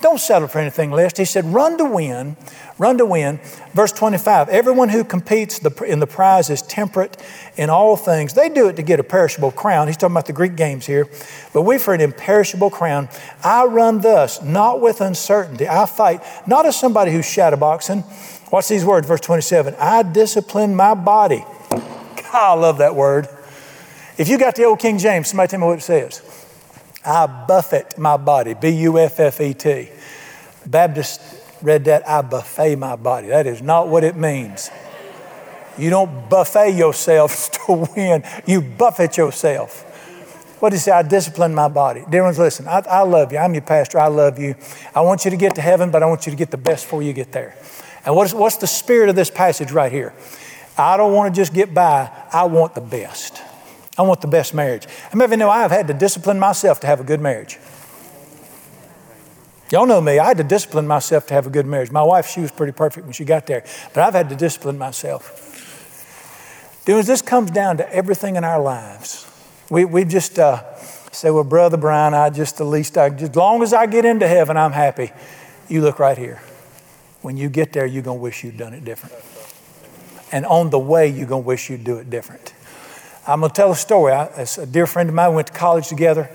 [SPEAKER 1] Don't settle for anything less. He said, run to win, run to win. Verse 25 Everyone who competes in the prize is temperate in all things. They do it to get a perishable crown. He's talking about the Greek games here. But we for an imperishable crown. I run thus, not with uncertainty. I fight, not as somebody who's shadowboxing. Watch these words, verse 27. I discipline my body. God, I love that word. If you got the old King James, somebody tell me what it says. I buffet my body, B U F F E T. Baptist read that, I buffet my body. That is not what it means. You don't buffet yourself [LAUGHS] to win, you buffet yourself. What does he say? I discipline my body. Dear ones, listen, I, I love you. I'm your pastor. I love you. I want you to get to heaven, but I want you to get the best before you get there. And what's, what's the spirit of this passage right here? I don't want to just get by. I want the best. I want the best marriage. I mean, you know I've had to discipline myself to have a good marriage. Y'all know me. I had to discipline myself to have a good marriage. My wife, she was pretty perfect when she got there, but I've had to discipline myself. Dudes, this comes down to everything in our lives. We, we just uh, say, well, Brother Brian, I just the least, I, as long as I get into heaven, I'm happy. You look right here. When you get there, you're going to wish you'd done it different. And on the way, you're going to wish you'd do it different. I'm going to tell a story. A dear friend of mine went to college together.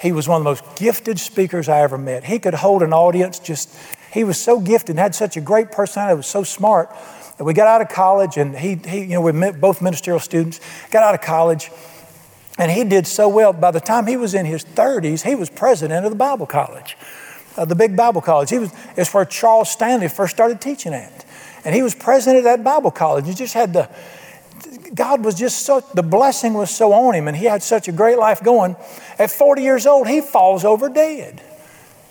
[SPEAKER 1] He was one of the most gifted speakers I ever met. He could hold an audience just, he was so gifted and had such a great personality, was so smart. that we got out of college and he, he you know, we met both ministerial students, got out of college, and he did so well. By the time he was in his 30s, he was president of the Bible college, uh, the big Bible college. He was, it's where Charles Stanley first started teaching at. And he was president of that Bible college. He just had the, God was just so, the blessing was so on him, and he had such a great life going. At 40 years old, he falls over dead.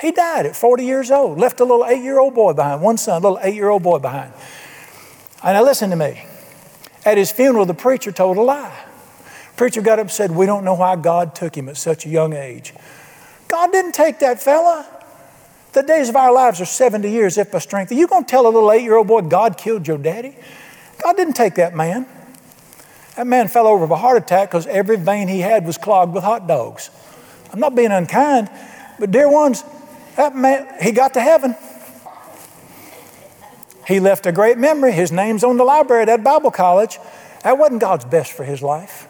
[SPEAKER 1] He died at 40 years old, left a little eight year old boy behind, one son, a little eight year old boy behind. And now listen to me. At his funeral, the preacher told a lie. Preacher got up and said, We don't know why God took him at such a young age. God didn't take that fella. The days of our lives are 70 years, if by strength. Are you going to tell a little eight year old boy God killed your daddy? God didn't take that man. That man fell over of a heart attack because every vein he had was clogged with hot dogs. I'm not being unkind, but dear ones, that man, he got to heaven. He left a great memory. His name's on the library at that Bible college. That wasn't God's best for his life.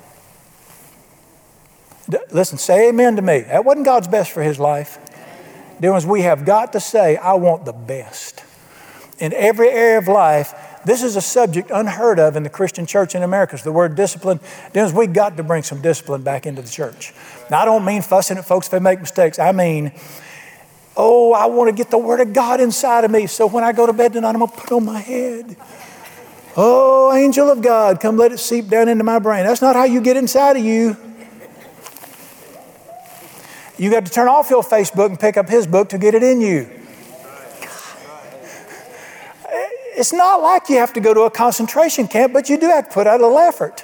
[SPEAKER 1] Listen, say amen to me. That wasn't God's best for his life. Dear ones, we have got to say, I want the best. In every area of life, this is a subject unheard of in the Christian church in America. It's the word discipline. Dennis, we got to bring some discipline back into the church. Now, I don't mean fussing at folks if they make mistakes. I mean, oh, I want to get the word of God inside of me. So when I go to bed tonight, I'm going to put on my head. Oh, angel of God, come let it seep down into my brain. That's not how you get inside of you. You got to turn off your Facebook and pick up his book to get it in you. It's not like you have to go to a concentration camp, but you do have to put out a little effort.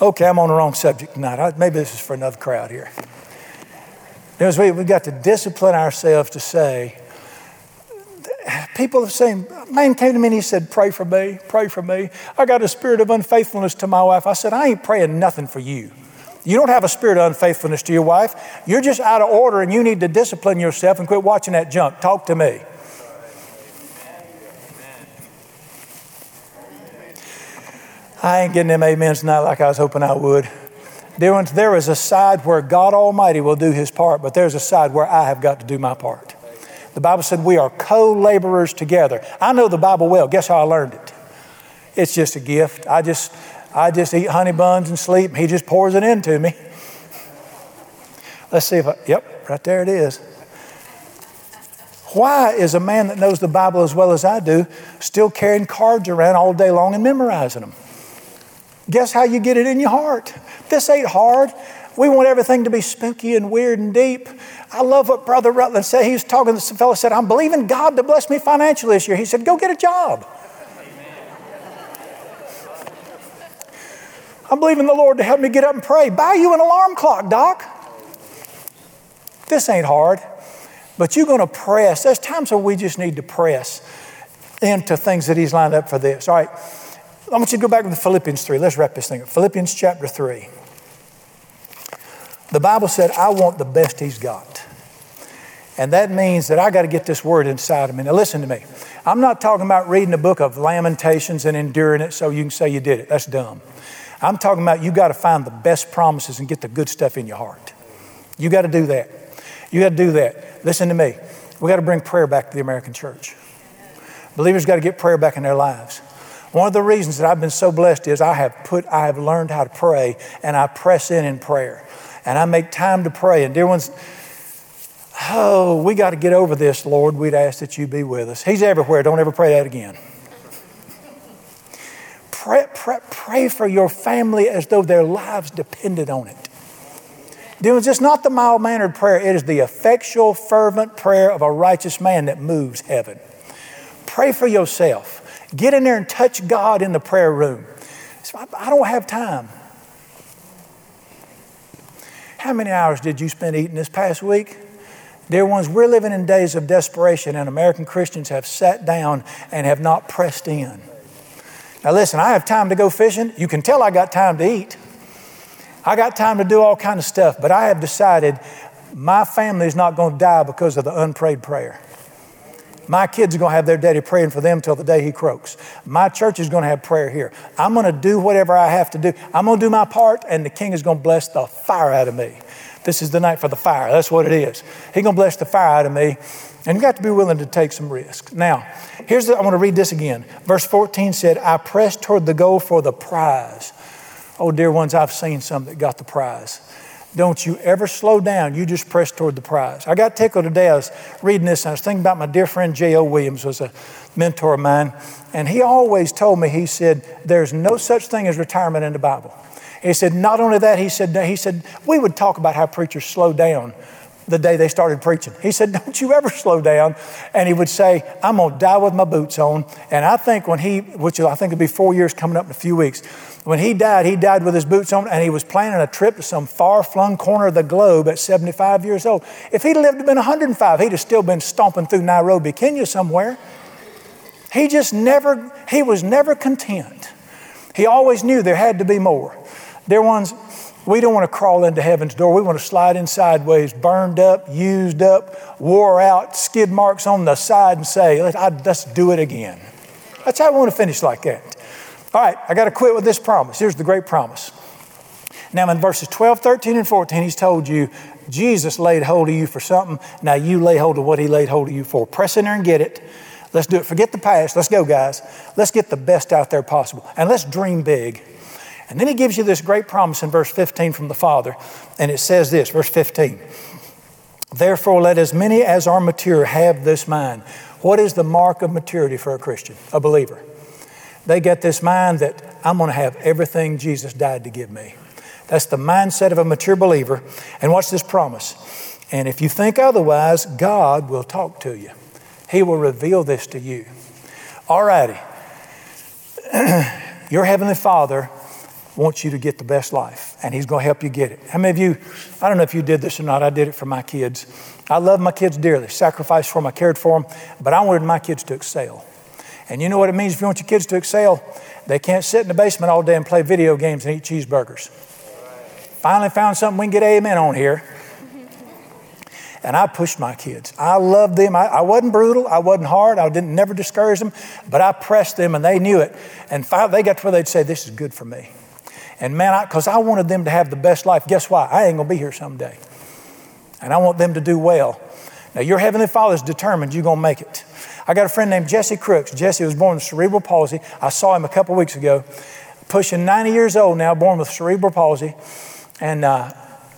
[SPEAKER 1] Okay, I'm on the wrong subject tonight. Maybe this is for another crowd here. There's, We've got to discipline ourselves to say, people are saying, man came to me and he said, pray for me, pray for me. I got a spirit of unfaithfulness to my wife. I said, I ain't praying nothing for you. You don't have a spirit of unfaithfulness to your wife. You're just out of order and you need to discipline yourself and quit watching that junk. Talk to me. I ain't getting them amens tonight like I was hoping I would. There is a side where God Almighty will do his part, but there's a side where I have got to do my part. The Bible said we are co laborers together. I know the Bible well. Guess how I learned it? It's just a gift. I just, I just eat honey buns and sleep. He just pours it into me. Let's see if I, yep, right there it is. Why is a man that knows the Bible as well as I do still carrying cards around all day long and memorizing them? Guess how you get it in your heart? This ain't hard. We want everything to be spooky and weird and deep. I love what Brother Rutland said. He was talking, this fellow said, I'm believing God to bless me financially this year. He said, Go get a job. I'm believing the Lord to help me get up and pray. Buy you an alarm clock, Doc. This ain't hard, but you're going to press. There's times where we just need to press into things that He's lined up for this. All right. I want you to go back to the Philippians 3. Let's wrap this thing up. Philippians chapter 3. The Bible said, I want the best he's got. And that means that I got to get this word inside of me. Now, listen to me. I'm not talking about reading a book of lamentations and enduring it so you can say you did it. That's dumb. I'm talking about you got to find the best promises and get the good stuff in your heart. You got to do that. You got to do that. Listen to me. We got to bring prayer back to the American church. Believers got to get prayer back in their lives. One of the reasons that I've been so blessed is I have put, I have learned how to pray and I press in in prayer and I make time to pray. And dear ones, oh, we got to get over this, Lord. We'd ask that you be with us. He's everywhere. Don't ever pray that again. Pray, pray, pray for your family as though their lives depended on it. Dear ones, it's not the mild mannered prayer, it is the effectual, fervent prayer of a righteous man that moves heaven. Pray for yourself. Get in there and touch God in the prayer room. So I don't have time. How many hours did you spend eating this past week? Dear ones, we're living in days of desperation, and American Christians have sat down and have not pressed in. Now, listen, I have time to go fishing. You can tell I got time to eat. I got time to do all kind of stuff, but I have decided my family is not going to die because of the unprayed prayer. My kids are going to have their daddy praying for them till the day he croaks. My church is going to have prayer here. I'm going to do whatever I have to do. I'm going to do my part, and the king is going to bless the fire out of me. This is the night for the fire. That's what it is. He's going to bless the fire out of me. And you got to be willing to take some risks. Now, here's the, I want to read this again. Verse 14 said, I press toward the goal for the prize. Oh, dear ones, I've seen some that got the prize. Don't you ever slow down. You just press toward the prize. I got tickled today. I was reading this and I was thinking about my dear friend J.O. Williams was a mentor of mine. And he always told me, he said, there's no such thing as retirement in the Bible. He said, not only that, he said, he said, we would talk about how preachers slow down the day they started preaching. He said, Don't you ever slow down. And he would say, I'm going to die with my boots on. And I think when he, which I think it'll be four years coming up in a few weeks, when he died, he died with his boots on and he was planning a trip to some far flung corner of the globe at 75 years old. If he'd lived to been 105, he'd have still been stomping through Nairobi, Kenya somewhere. He just never, he was never content. He always knew there had to be more. Dear ones, we don't want to crawl into heaven's door. We want to slide in sideways, burned up, used up, wore out, skid marks on the side, and say, let's do it again. That's how we want to finish like that. All right, I got to quit with this promise. Here's the great promise. Now, in verses 12, 13, and 14, he's told you Jesus laid hold of you for something. Now you lay hold of what he laid hold of you for. Press in there and get it. Let's do it. Forget the past. Let's go, guys. Let's get the best out there possible. And let's dream big. And then he gives you this great promise in verse 15 from the Father. And it says this, verse 15 Therefore, let as many as are mature have this mind. What is the mark of maturity for a Christian, a believer? They get this mind that I'm going to have everything Jesus died to give me. That's the mindset of a mature believer. And watch this promise. And if you think otherwise, God will talk to you. He will reveal this to you. All righty. [CLEARS THROAT] Your Heavenly Father wants you to get the best life, and He's going to help you get it. How many of you, I don't know if you did this or not, I did it for my kids. I love my kids dearly, sacrificed for them, I cared for them, but I wanted my kids to excel. And you know what it means if you want your kids to excel? They can't sit in the basement all day and play video games and eat cheeseburgers. Finally found something we can get amen on here. And I pushed my kids. I loved them. I, I, wasn't brutal. I wasn't hard. I didn't never discourage them, but I pressed them and they knew it. And finally, they got to where they'd say, This is good for me. And man, because I, I, wanted them to have the best life. Guess why? I ain't going to be here someday. And I want them to do well. Now, your Heavenly Father is determined you're going to make it. I got a friend named Jesse Crooks. Jesse was born with cerebral palsy. I saw him a couple weeks ago, pushing 90 years old now, born with cerebral palsy. And uh,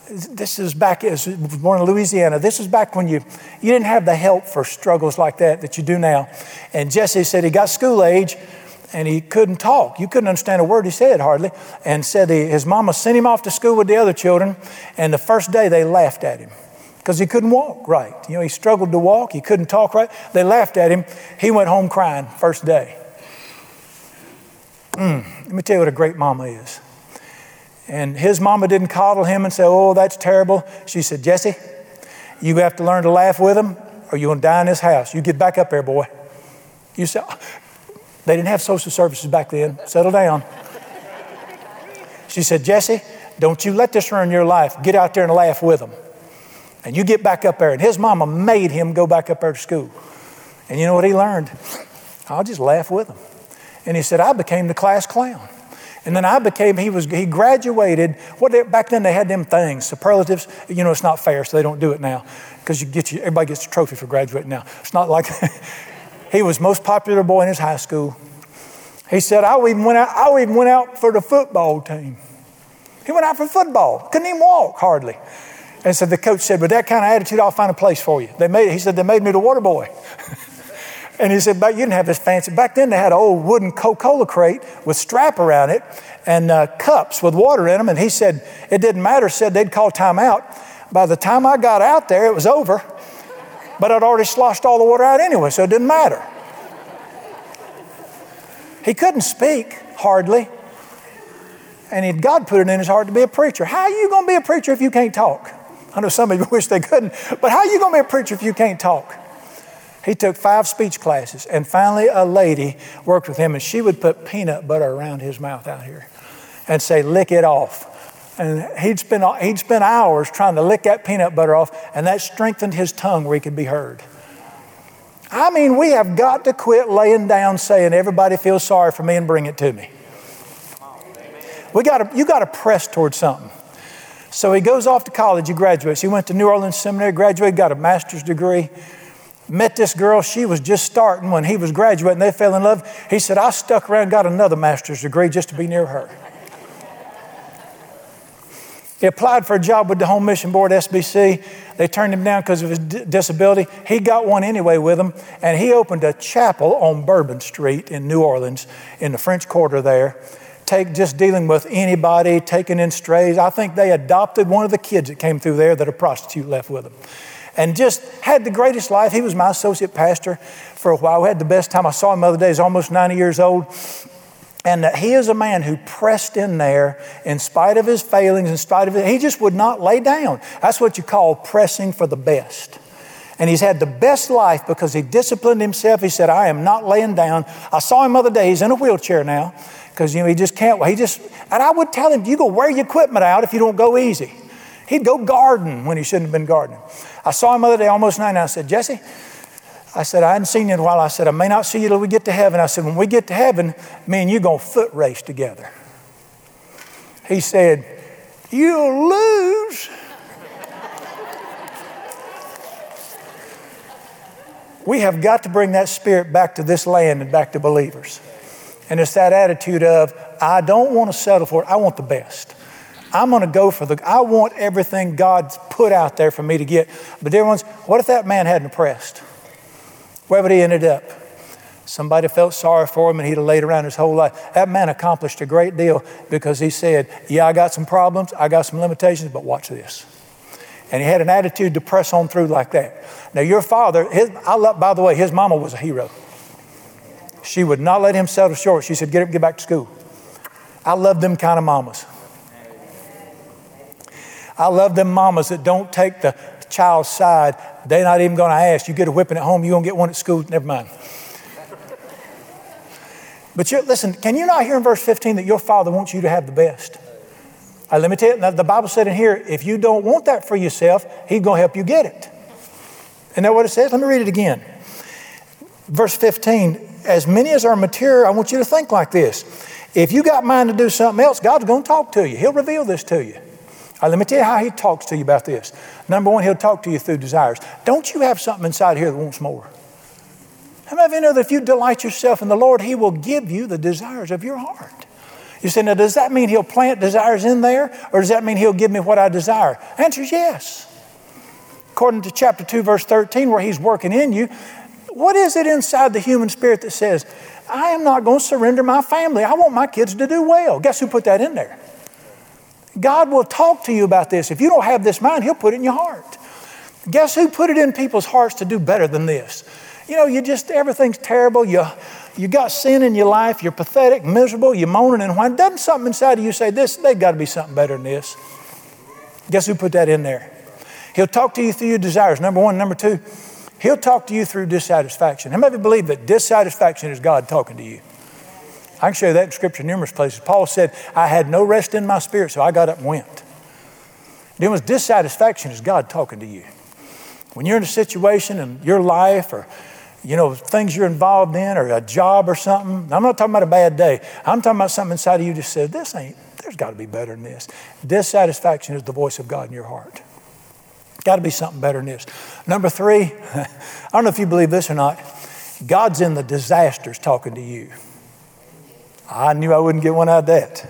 [SPEAKER 1] this is back, was born in Louisiana. This is back when you, you didn't have the help for struggles like that that you do now. And Jesse said he got school age and he couldn't talk. You couldn't understand a word he said hardly. And said he, his mama sent him off to school with the other children, and the first day they laughed at him because he couldn't walk right. You know, he struggled to walk, he couldn't talk right. They laughed at him. He went home crying first day. Mm, let me tell you what a great mama is. And his mama didn't coddle him and say, Oh, that's terrible. She said, Jesse, you have to learn to laugh with him or you're going to die in this house. You get back up there, boy. You say, they didn't have social services back then. Settle down. She said, Jesse, don't you let this ruin your life. Get out there and laugh with them. And you get back up there. And his mama made him go back up there to school. And you know what he learned? I'll just laugh with him. And he said, I became the class clown. And then I became, he was, he graduated. What they, back then they had them things, superlatives. You know, it's not fair, so they don't do it now. Because you get you, everybody gets a trophy for graduating now. It's not like [LAUGHS] He was most popular boy in his high school. He said, I even went out, I even went out for the football team. He went out for football. Couldn't even walk hardly. And so the coach said, with that kind of attitude, I'll find a place for you. They made, he said, they made me the water boy. [LAUGHS] and he said, but you didn't have this fancy. Back then they had an old wooden Coca-Cola crate with strap around it and uh, cups with water in them. And he said, it didn't matter, said they'd call time out. By the time I got out there, it was over. But I'd already sloshed all the water out anyway, so it didn't matter. He couldn't speak hardly. And God put it in his heart to be a preacher. How are you going to be a preacher if you can't talk? I know some of you [LAUGHS] wish they couldn't, but how are you going to be a preacher if you can't talk? He took five speech classes, and finally, a lady worked with him, and she would put peanut butter around his mouth out here and say, Lick it off. And he'd spend, he'd spend hours trying to lick that peanut butter off, and that strengthened his tongue where he could be heard. I mean, we have got to quit laying down saying, Everybody feels sorry for me and bring it to me. We got to, you got to press towards something. So he goes off to college, he graduates. He went to New Orleans Seminary, graduated, got a master's degree. Met this girl, she was just starting when he was graduating, they fell in love. He said, I stuck around, got another master's degree just to be near her. He applied for a job with the Home Mission Board, SBC. They turned him down because of his d- disability. He got one anyway with him, and he opened a chapel on Bourbon Street in New Orleans, in the French Quarter there take just dealing with anybody, taking in strays. I think they adopted one of the kids that came through there that a prostitute left with them. And just had the greatest life. He was my associate pastor for a while. We had the best time. I saw him the other day. He's almost 90 years old. And uh, he is a man who pressed in there in spite of his failings, in spite of it. He just would not lay down. That's what you call pressing for the best. And he's had the best life because he disciplined himself. He said, I am not laying down. I saw him the other day. He's in a wheelchair now because you know he just can't. He just and I would tell him, you go wear your equipment out if you don't go easy. He'd go garden when he shouldn't have been gardening. I saw him the other day, almost nine. I said, Jesse, I said, I hadn't seen you in a while. I said, I may not see you till we get to heaven. I said, when we get to heaven, me and you going to foot race together. He said, You'll lose. we have got to bring that spirit back to this land and back to believers. And it's that attitude of, I don't want to settle for it, I want the best. I'm going to go for the, I want everything God's put out there for me to get. But dear ones, what if that man hadn't pressed? Where would he ended up? Somebody felt sorry for him and he'd have laid around his whole life. That man accomplished a great deal because he said, Yeah, I got some problems, I got some limitations, but watch this. And he had an attitude to press on through like that. Now, your father, his, I love, by the way, his mama was a hero. She would not let him settle short. She said, Get up, get back to school. I love them kind of mamas. I love them mamas that don't take the child's side. They're not even going to ask. You get a whipping at home, you're going to get one at school. Never mind. But you listen, can you not hear in verse 15 that your father wants you to have the best? Uh, let me tell you, the Bible said in here, if you don't want that for yourself, he's going to help you get it. Isn't that what it says? Let me read it again. Verse 15, as many as are mature, I want you to think like this. If you got mind to do something else, God's going to talk to you. He'll reveal this to you. Right, let me tell you how He talks to you about this. Number one, He'll talk to you through desires. Don't you have something inside here that wants more? How many of you know that if you delight yourself in the Lord, He will give you the desires of your heart? You say, now, does that mean He'll plant desires in there, or does that mean He'll give me what I desire? Answer is yes. According to chapter 2, verse 13, where He's working in you, what is it inside the human spirit that says, I am not going to surrender my family. I want my kids to do well. Guess who put that in there? God will talk to you about this. If you don't have this mind, He'll put it in your heart. Guess who put it in people's hearts to do better than this? You know, you just, everything's terrible. You, you got sin in your life. You're pathetic, miserable. You're moaning and whining. Doesn't something inside of you say, this, they've got to be something better than this? Guess who put that in there? He'll talk to you through your desires, number one. Number two, He'll talk to you through dissatisfaction. How many of you believe that dissatisfaction is God talking to you? I can show you that in Scripture numerous places. Paul said, I had no rest in my spirit, so I got up and went. Then was dissatisfaction is God talking to you. When you're in a situation in your life or you know, things you're involved in or a job or something. I'm not talking about a bad day. I'm talking about something inside of you just said, this ain't, there's got to be better than this. Dissatisfaction is the voice of God in your heart. Got to be something better than this. Number three, [LAUGHS] I don't know if you believe this or not, God's in the disasters talking to you. I knew I wouldn't get one out of that.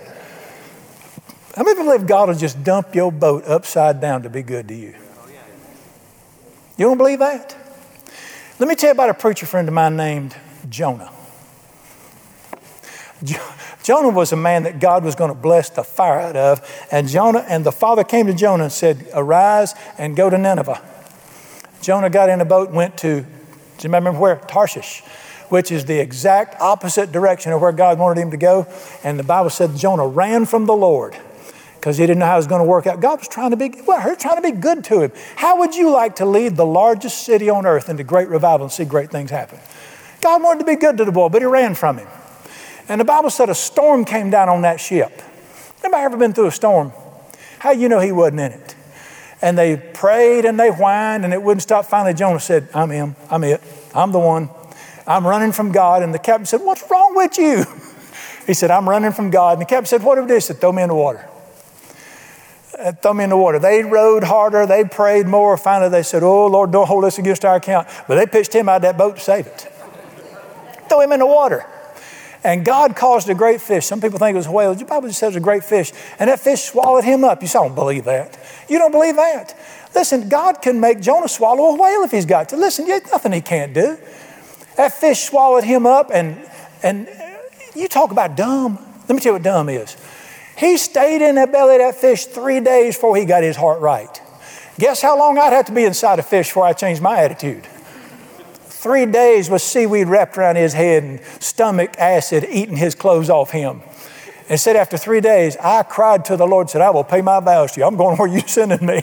[SPEAKER 1] How many believe God will just dump your boat upside down to be good to you? You don't believe that? Let me tell you about a preacher friend of mine named Jonah. Jonah was a man that God was going to bless the fire out of. And Jonah and the father came to Jonah and said, Arise and go to Nineveh. Jonah got in a boat and went to, do you remember where? Tarshish. Which is the exact opposite direction of where God wanted him to go. And the Bible said Jonah ran from the Lord because he didn't know how it was going to work out. God was trying to be, well, he was trying to be good to him. How would you like to lead the largest city on earth into great revival and see great things happen? God wanted to be good to the boy, but he ran from him. And the Bible said a storm came down on that ship. Anybody ever been through a storm? How you know he wasn't in it? And they prayed and they whined and it wouldn't stop. Finally, Jonah said, I'm him. I'm it. I'm the one. I'm running from God. And the captain said, What's wrong with you? [LAUGHS] He said, I'm running from God. And the captain said, What do we do? He said, Throw me in the water. Throw me in the water. They rowed harder, they prayed more. Finally, they said, Oh, Lord, don't hold us against our account. But they pitched him out of that boat to save it. [LAUGHS] throw him in the water. And God caused a great fish. Some people think it was a whale. The Bible just says a great fish. And that fish swallowed him up. You say, I don't believe that. You don't believe that? Listen, God can make Jonah swallow a whale if he's got to. Listen, there's nothing he can't do. That fish swallowed him up, and, and you talk about dumb. Let me tell you what dumb is. He stayed in the belly of that fish three days before he got his heart right. Guess how long I'd have to be inside a fish before I changed my attitude? Three days with seaweed wrapped around his head and stomach acid eating his clothes off him. And said after three days, I cried to the Lord, said, I will pay my vows to you. I'm going where you're [LAUGHS] sending me.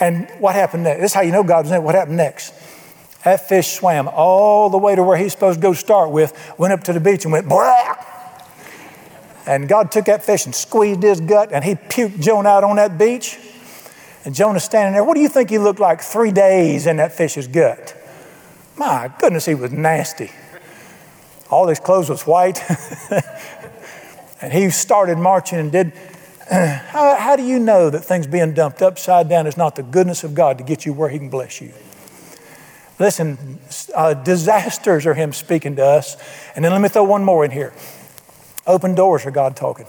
[SPEAKER 1] And what happened next? This is how you know God's in it. What happened next? That fish swam all the way to where he's supposed to go start with, went up to the beach and went, Blah! And God took that fish and squeezed his gut, and he puked Jonah out on that beach. And Jonah's standing there. What do you think he looked like three days in that fish's gut? My goodness, he was nasty. All his clothes was white. [LAUGHS] and he started marching and did. [CLEARS THROAT] How, how do you know that things being dumped upside down is not the goodness of God to get you where he can bless you? Listen, uh, disasters are him speaking to us. And then let me throw one more in here. Open doors are God talking.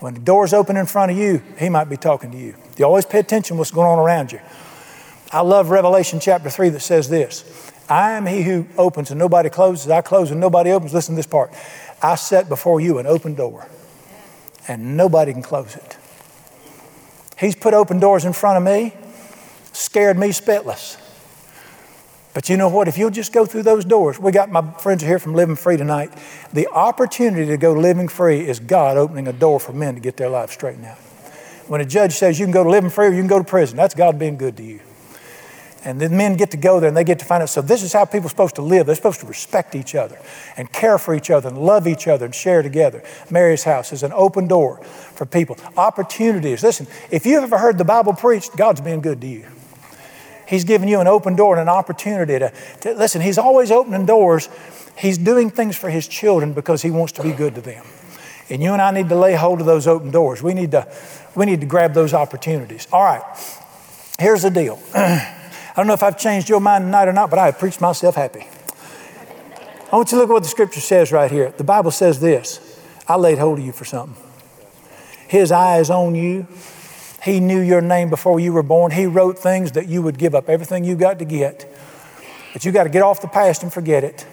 [SPEAKER 1] When the door's open in front of you, He might be talking to you. You always pay attention what's going on around you. I love Revelation chapter 3 that says this I am He who opens and nobody closes. I close and nobody opens. Listen to this part. I set before you an open door, and nobody can close it. He's put open doors in front of me, scared me spitless. But you know what? If you'll just go through those doors, we got my friends here from Living Free tonight. The opportunity to go living free is God opening a door for men to get their lives straightened out. When a judge says you can go to living free or you can go to prison, that's God being good to you. And then men get to go there and they get to find out. So, this is how people are supposed to live. They're supposed to respect each other and care for each other and love each other and share together. Mary's house is an open door for people. Opportunities. Listen, if you've ever heard the Bible preached, God's being good to you. He's given you an open door and an opportunity to, to listen. He's always opening doors. He's doing things for His children because He wants to be good to them. And you and I need to lay hold of those open doors. We need to, we need to grab those opportunities. All right, here's the deal. [CLEARS THROAT] I don't know if I've changed your mind tonight or not, but I have preached myself happy. I want you to look at what the scripture says right here. The Bible says this I laid hold of you for something. His eye is on you. He knew your name before you were born. He wrote things that you would give up everything you got to get. But you got to get off the past and forget it.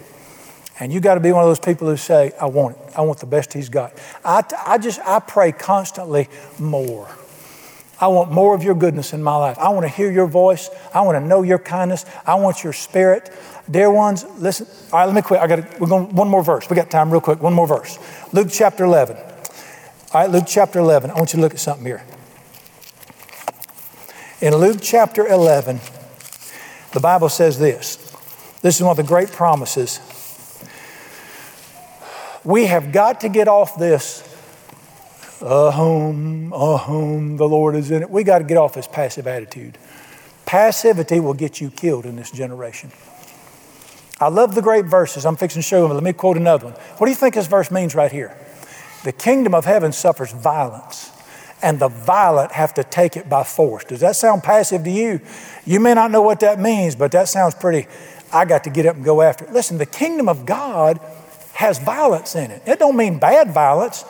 [SPEAKER 1] And you got to be one of those people who say, I want it. I want the best he's got. I, I just, I pray constantly more. I want more of your goodness in my life. I want to hear your voice. I want to know your kindness. I want your spirit. Dear ones, listen. All right, let me quit. I got we're going one more verse. We got time real quick. One more verse. Luke chapter 11. All right, Luke chapter 11. I want you to look at something here. In Luke chapter 11, the Bible says this. This is one of the great promises. We have got to get off this, a home, a the Lord is in it. We got to get off this passive attitude. Passivity will get you killed in this generation. I love the great verses. I'm fixing to show them. Let me quote another one. What do you think this verse means right here? The kingdom of heaven suffers violence and the violent have to take it by force. Does that sound passive to you? You may not know what that means, but that sounds pretty, I got to get up and go after it. Listen, the kingdom of God has violence in it. It don't mean bad violence,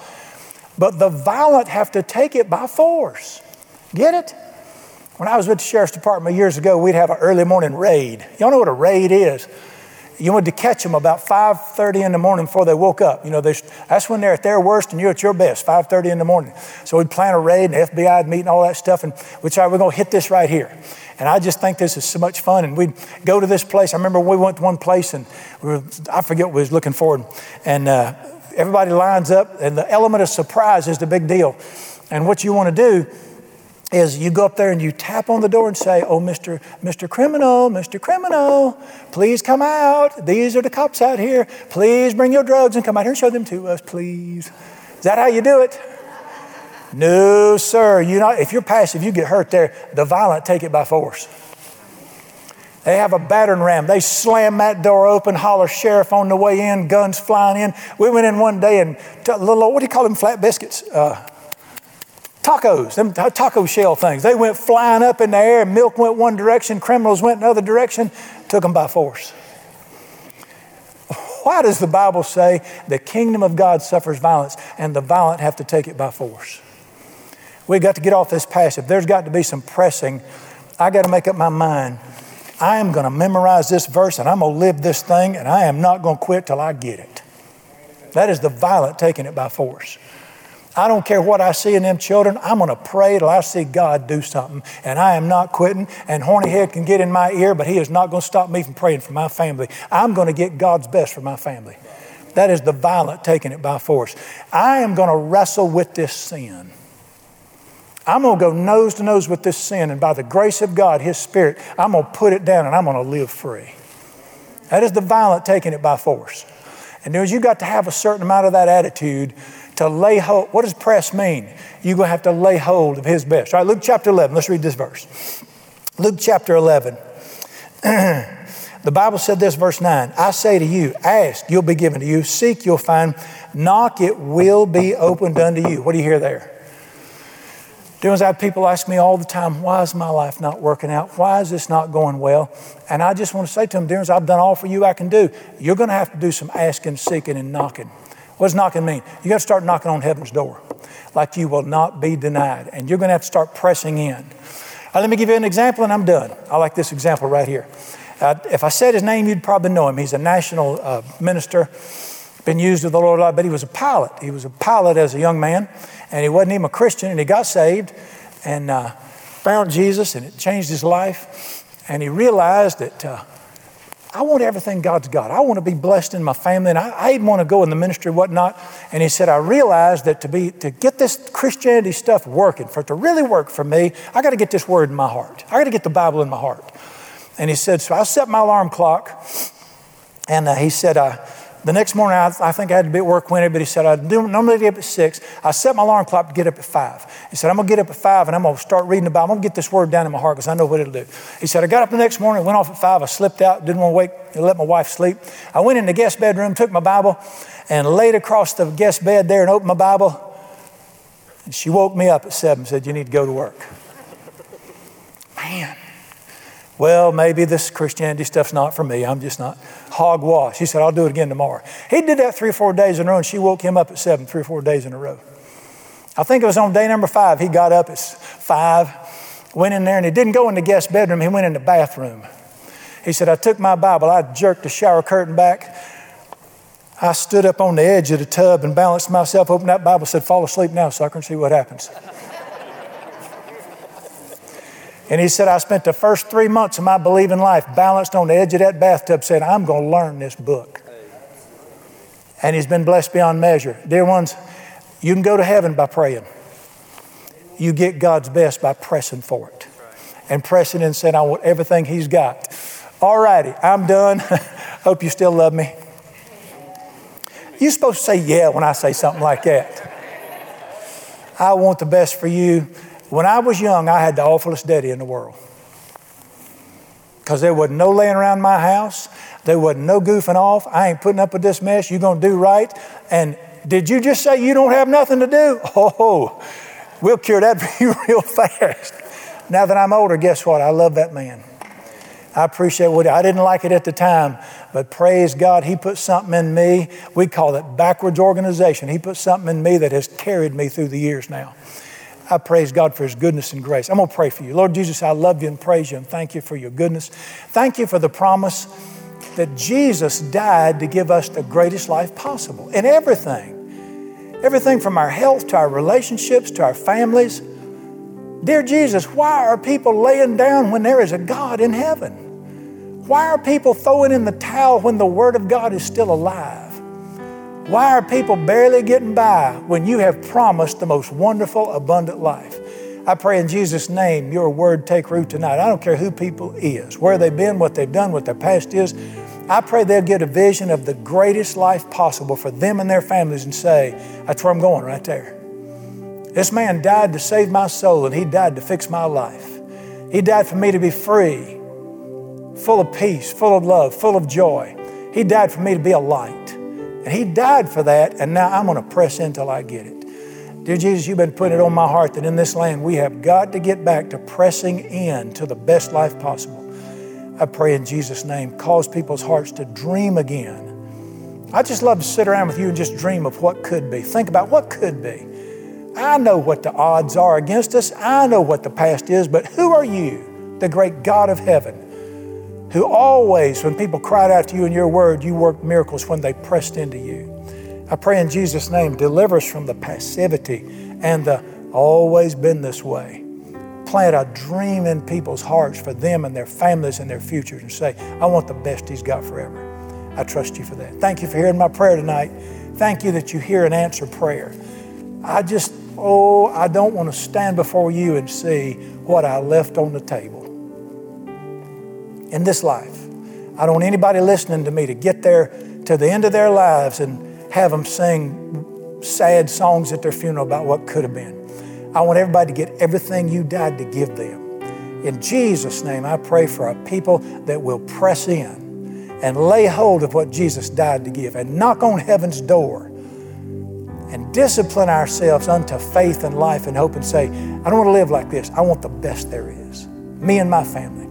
[SPEAKER 1] but the violent have to take it by force. Get it? When I was with the sheriff's department years ago, we'd have an early morning raid. Y'all know what a raid is? You wanted to catch them about 5.30 in the morning before they woke up. You know, that's when they're at their worst and you're at your best, 5.30 in the morning. So we'd plan a raid and the FBI would meet and all that stuff. And we'd say, we're going to hit this right here. And I just think this is so much fun. And we'd go to this place. I remember we went to one place and we were, I forget what we was looking for. And uh, everybody lines up and the element of surprise is the big deal. And what you want to do is you go up there and you tap on the door and say, Oh, Mr. Mr. Criminal, Mr. Criminal, please come out. These are the cops out here. Please bring your drugs and come out here and show them to us, please. Is that how you do it? No, sir. You not, if you're passive, you get hurt there. The violent take it by force. They have a battering ram. They slam that door open, holler sheriff on the way in, guns flying in. We went in one day and t- little, what do you call them, flat biscuits? Uh, tacos, them taco shell things. They went flying up in the air, milk went one direction, criminals went another direction, took them by force. [LAUGHS] Why does the Bible say the kingdom of God suffers violence and the violent have to take it by force? We've got to get off this passive. There's got to be some pressing. I got to make up my mind. I am going to memorize this verse and I'm going to live this thing and I am not going to quit till I get it. That is the violent taking it by force. I don't care what I see in them children. I'm going to pray till I see God do something. And I am not quitting. And horny head can get in my ear, but he is not going to stop me from praying for my family. I'm going to get God's best for my family. That is the violent taking it by force. I am going to wrestle with this sin. I'm going to go nose to nose with this sin. And by the grace of God, His Spirit, I'm going to put it down and I'm going to live free. That is the violent taking it by force. And there's you got to have a certain amount of that attitude to lay hold. What does press mean? You're going to have to lay hold of his best. All right, Luke chapter 11. Let's read this verse. Luke chapter 11. [CLEARS THROAT] the Bible said this, verse 9 I say to you, ask, you'll be given to you. Seek, you'll find. Knock, it will be opened unto you. What do you hear there? Dealings, I have people ask me all the time, why is my life not working out? Why is this not going well? And I just want to say to them, Dealings, I've done all for you I can do. You're going to have to do some asking, seeking, and knocking. What does knocking mean? You got to start knocking on heaven's door like you will not be denied. And you're going to have to start pressing in. Let me give you an example and I'm done. I like this example right here. Uh, if I said his name, you'd probably know him. He's a national uh, minister, been used of the Lord a lot, but he was a pilot. He was a pilot as a young man, and he wasn't even a Christian, and he got saved and uh, found Jesus, and it changed his life. And he realized that uh, I want everything God's got. I want to be blessed in my family, and I, I want to go in the ministry, whatnot. And he said, I realized that to be to get this Christianity stuff working, for it to really work for me, I got to get this word in my heart. I got to get the Bible in my heart. And he said, so I set my alarm clock, and uh, he said, uh, the next morning, I, I, think I had to be at work when, but he said, I normally get up at 6. I set my alarm clock to get up at 5. He said, I'm going to get up at 5 and I'm going to start reading the Bible. I'm going to get this word down in my heart because I know what it'll do. He said, I got up the next morning, went off at 5. I slipped out, didn't want to wake, let my wife sleep. I went in the guest bedroom, took my Bible, and laid across the guest bed there and opened my Bible. And she woke me up at 7 and said, You need to go to work. Man. Well, maybe this Christianity stuff's not for me. I'm just not hogwash. He said, I'll do it again tomorrow. He did that three or four days in a row, and she woke him up at seven, three or four days in a row. I think it was on day number five. He got up at five, went in there, and he didn't go in the guest bedroom. He went in the bathroom. He said, I took my Bible, I jerked the shower curtain back. I stood up on the edge of the tub and balanced myself, opened that Bible, said, Fall asleep now, sucker, and see what happens. And he said, I spent the first three months of my believing life balanced on the edge of that bathtub saying, I'm going to learn this book. And he's been blessed beyond measure. Dear ones, you can go to heaven by praying. You get God's best by pressing for it. And pressing and saying, I want everything he's got. All righty, I'm done. [LAUGHS] Hope you still love me. You're supposed to say yeah when I say something like that. I want the best for you. When I was young, I had the awfulest daddy in the world. Because there wasn't no laying around my house. There wasn't no goofing off. I ain't putting up with this mess. You're going to do right. And did you just say you don't have nothing to do? [LAUGHS] Oh, we'll cure that [LAUGHS] for you real fast. Now that I'm older, guess what? I love that man. I appreciate what I didn't like it at the time, but praise God, He put something in me. We call it backwards organization. He put something in me that has carried me through the years now. I praise God for His goodness and grace. I'm going to pray for you. Lord Jesus, I love you and praise you and thank you for your goodness. Thank you for the promise that Jesus died to give us the greatest life possible in everything. Everything from our health to our relationships to our families. Dear Jesus, why are people laying down when there is a God in heaven? Why are people throwing in the towel when the Word of God is still alive? Why are people barely getting by when you have promised the most wonderful, abundant life? I pray in Jesus' name your word take root tonight. I don't care who people is, where they've been, what they've done, what their past is. I pray they'll get a vision of the greatest life possible for them and their families and say, that's where I'm going right there. This man died to save my soul and he died to fix my life. He died for me to be free, full of peace, full of love, full of joy. He died for me to be a light. And He died for that, and now I'm going to press in till I get it. Dear Jesus, you've been putting it on my heart that in this land we have got to get back to pressing in to the best life possible. I pray in Jesus' name, cause people's hearts to dream again. I just love to sit around with you and just dream of what could be. Think about what could be. I know what the odds are against us. I know what the past is, but who are you, the great God of heaven? Who always, when people cried out to you in your word, you worked miracles when they pressed into you. I pray in Jesus' name, deliver us from the passivity and the always been this way. Plant a dream in people's hearts for them and their families and their futures and say, I want the best He's got forever. I trust you for that. Thank you for hearing my prayer tonight. Thank you that you hear and answer prayer. I just, oh, I don't want to stand before you and see what I left on the table in this life. I don't want anybody listening to me to get there to the end of their lives and have them sing sad songs at their funeral about what could have been. I want everybody to get everything you died to give them. In Jesus' name, I pray for a people that will press in and lay hold of what Jesus died to give and knock on heaven's door and discipline ourselves unto faith and life and hope and say, I don't want to live like this. I want the best there is. Me and my family.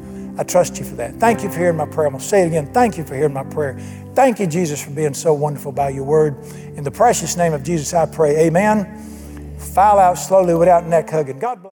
[SPEAKER 1] I trust you for that. Thank you for hearing my prayer. I'm going to say it again. Thank you for hearing my prayer. Thank you, Jesus, for being so wonderful by your word. In the precious name of Jesus, I pray. Amen. File out slowly without neck hugging. God bless.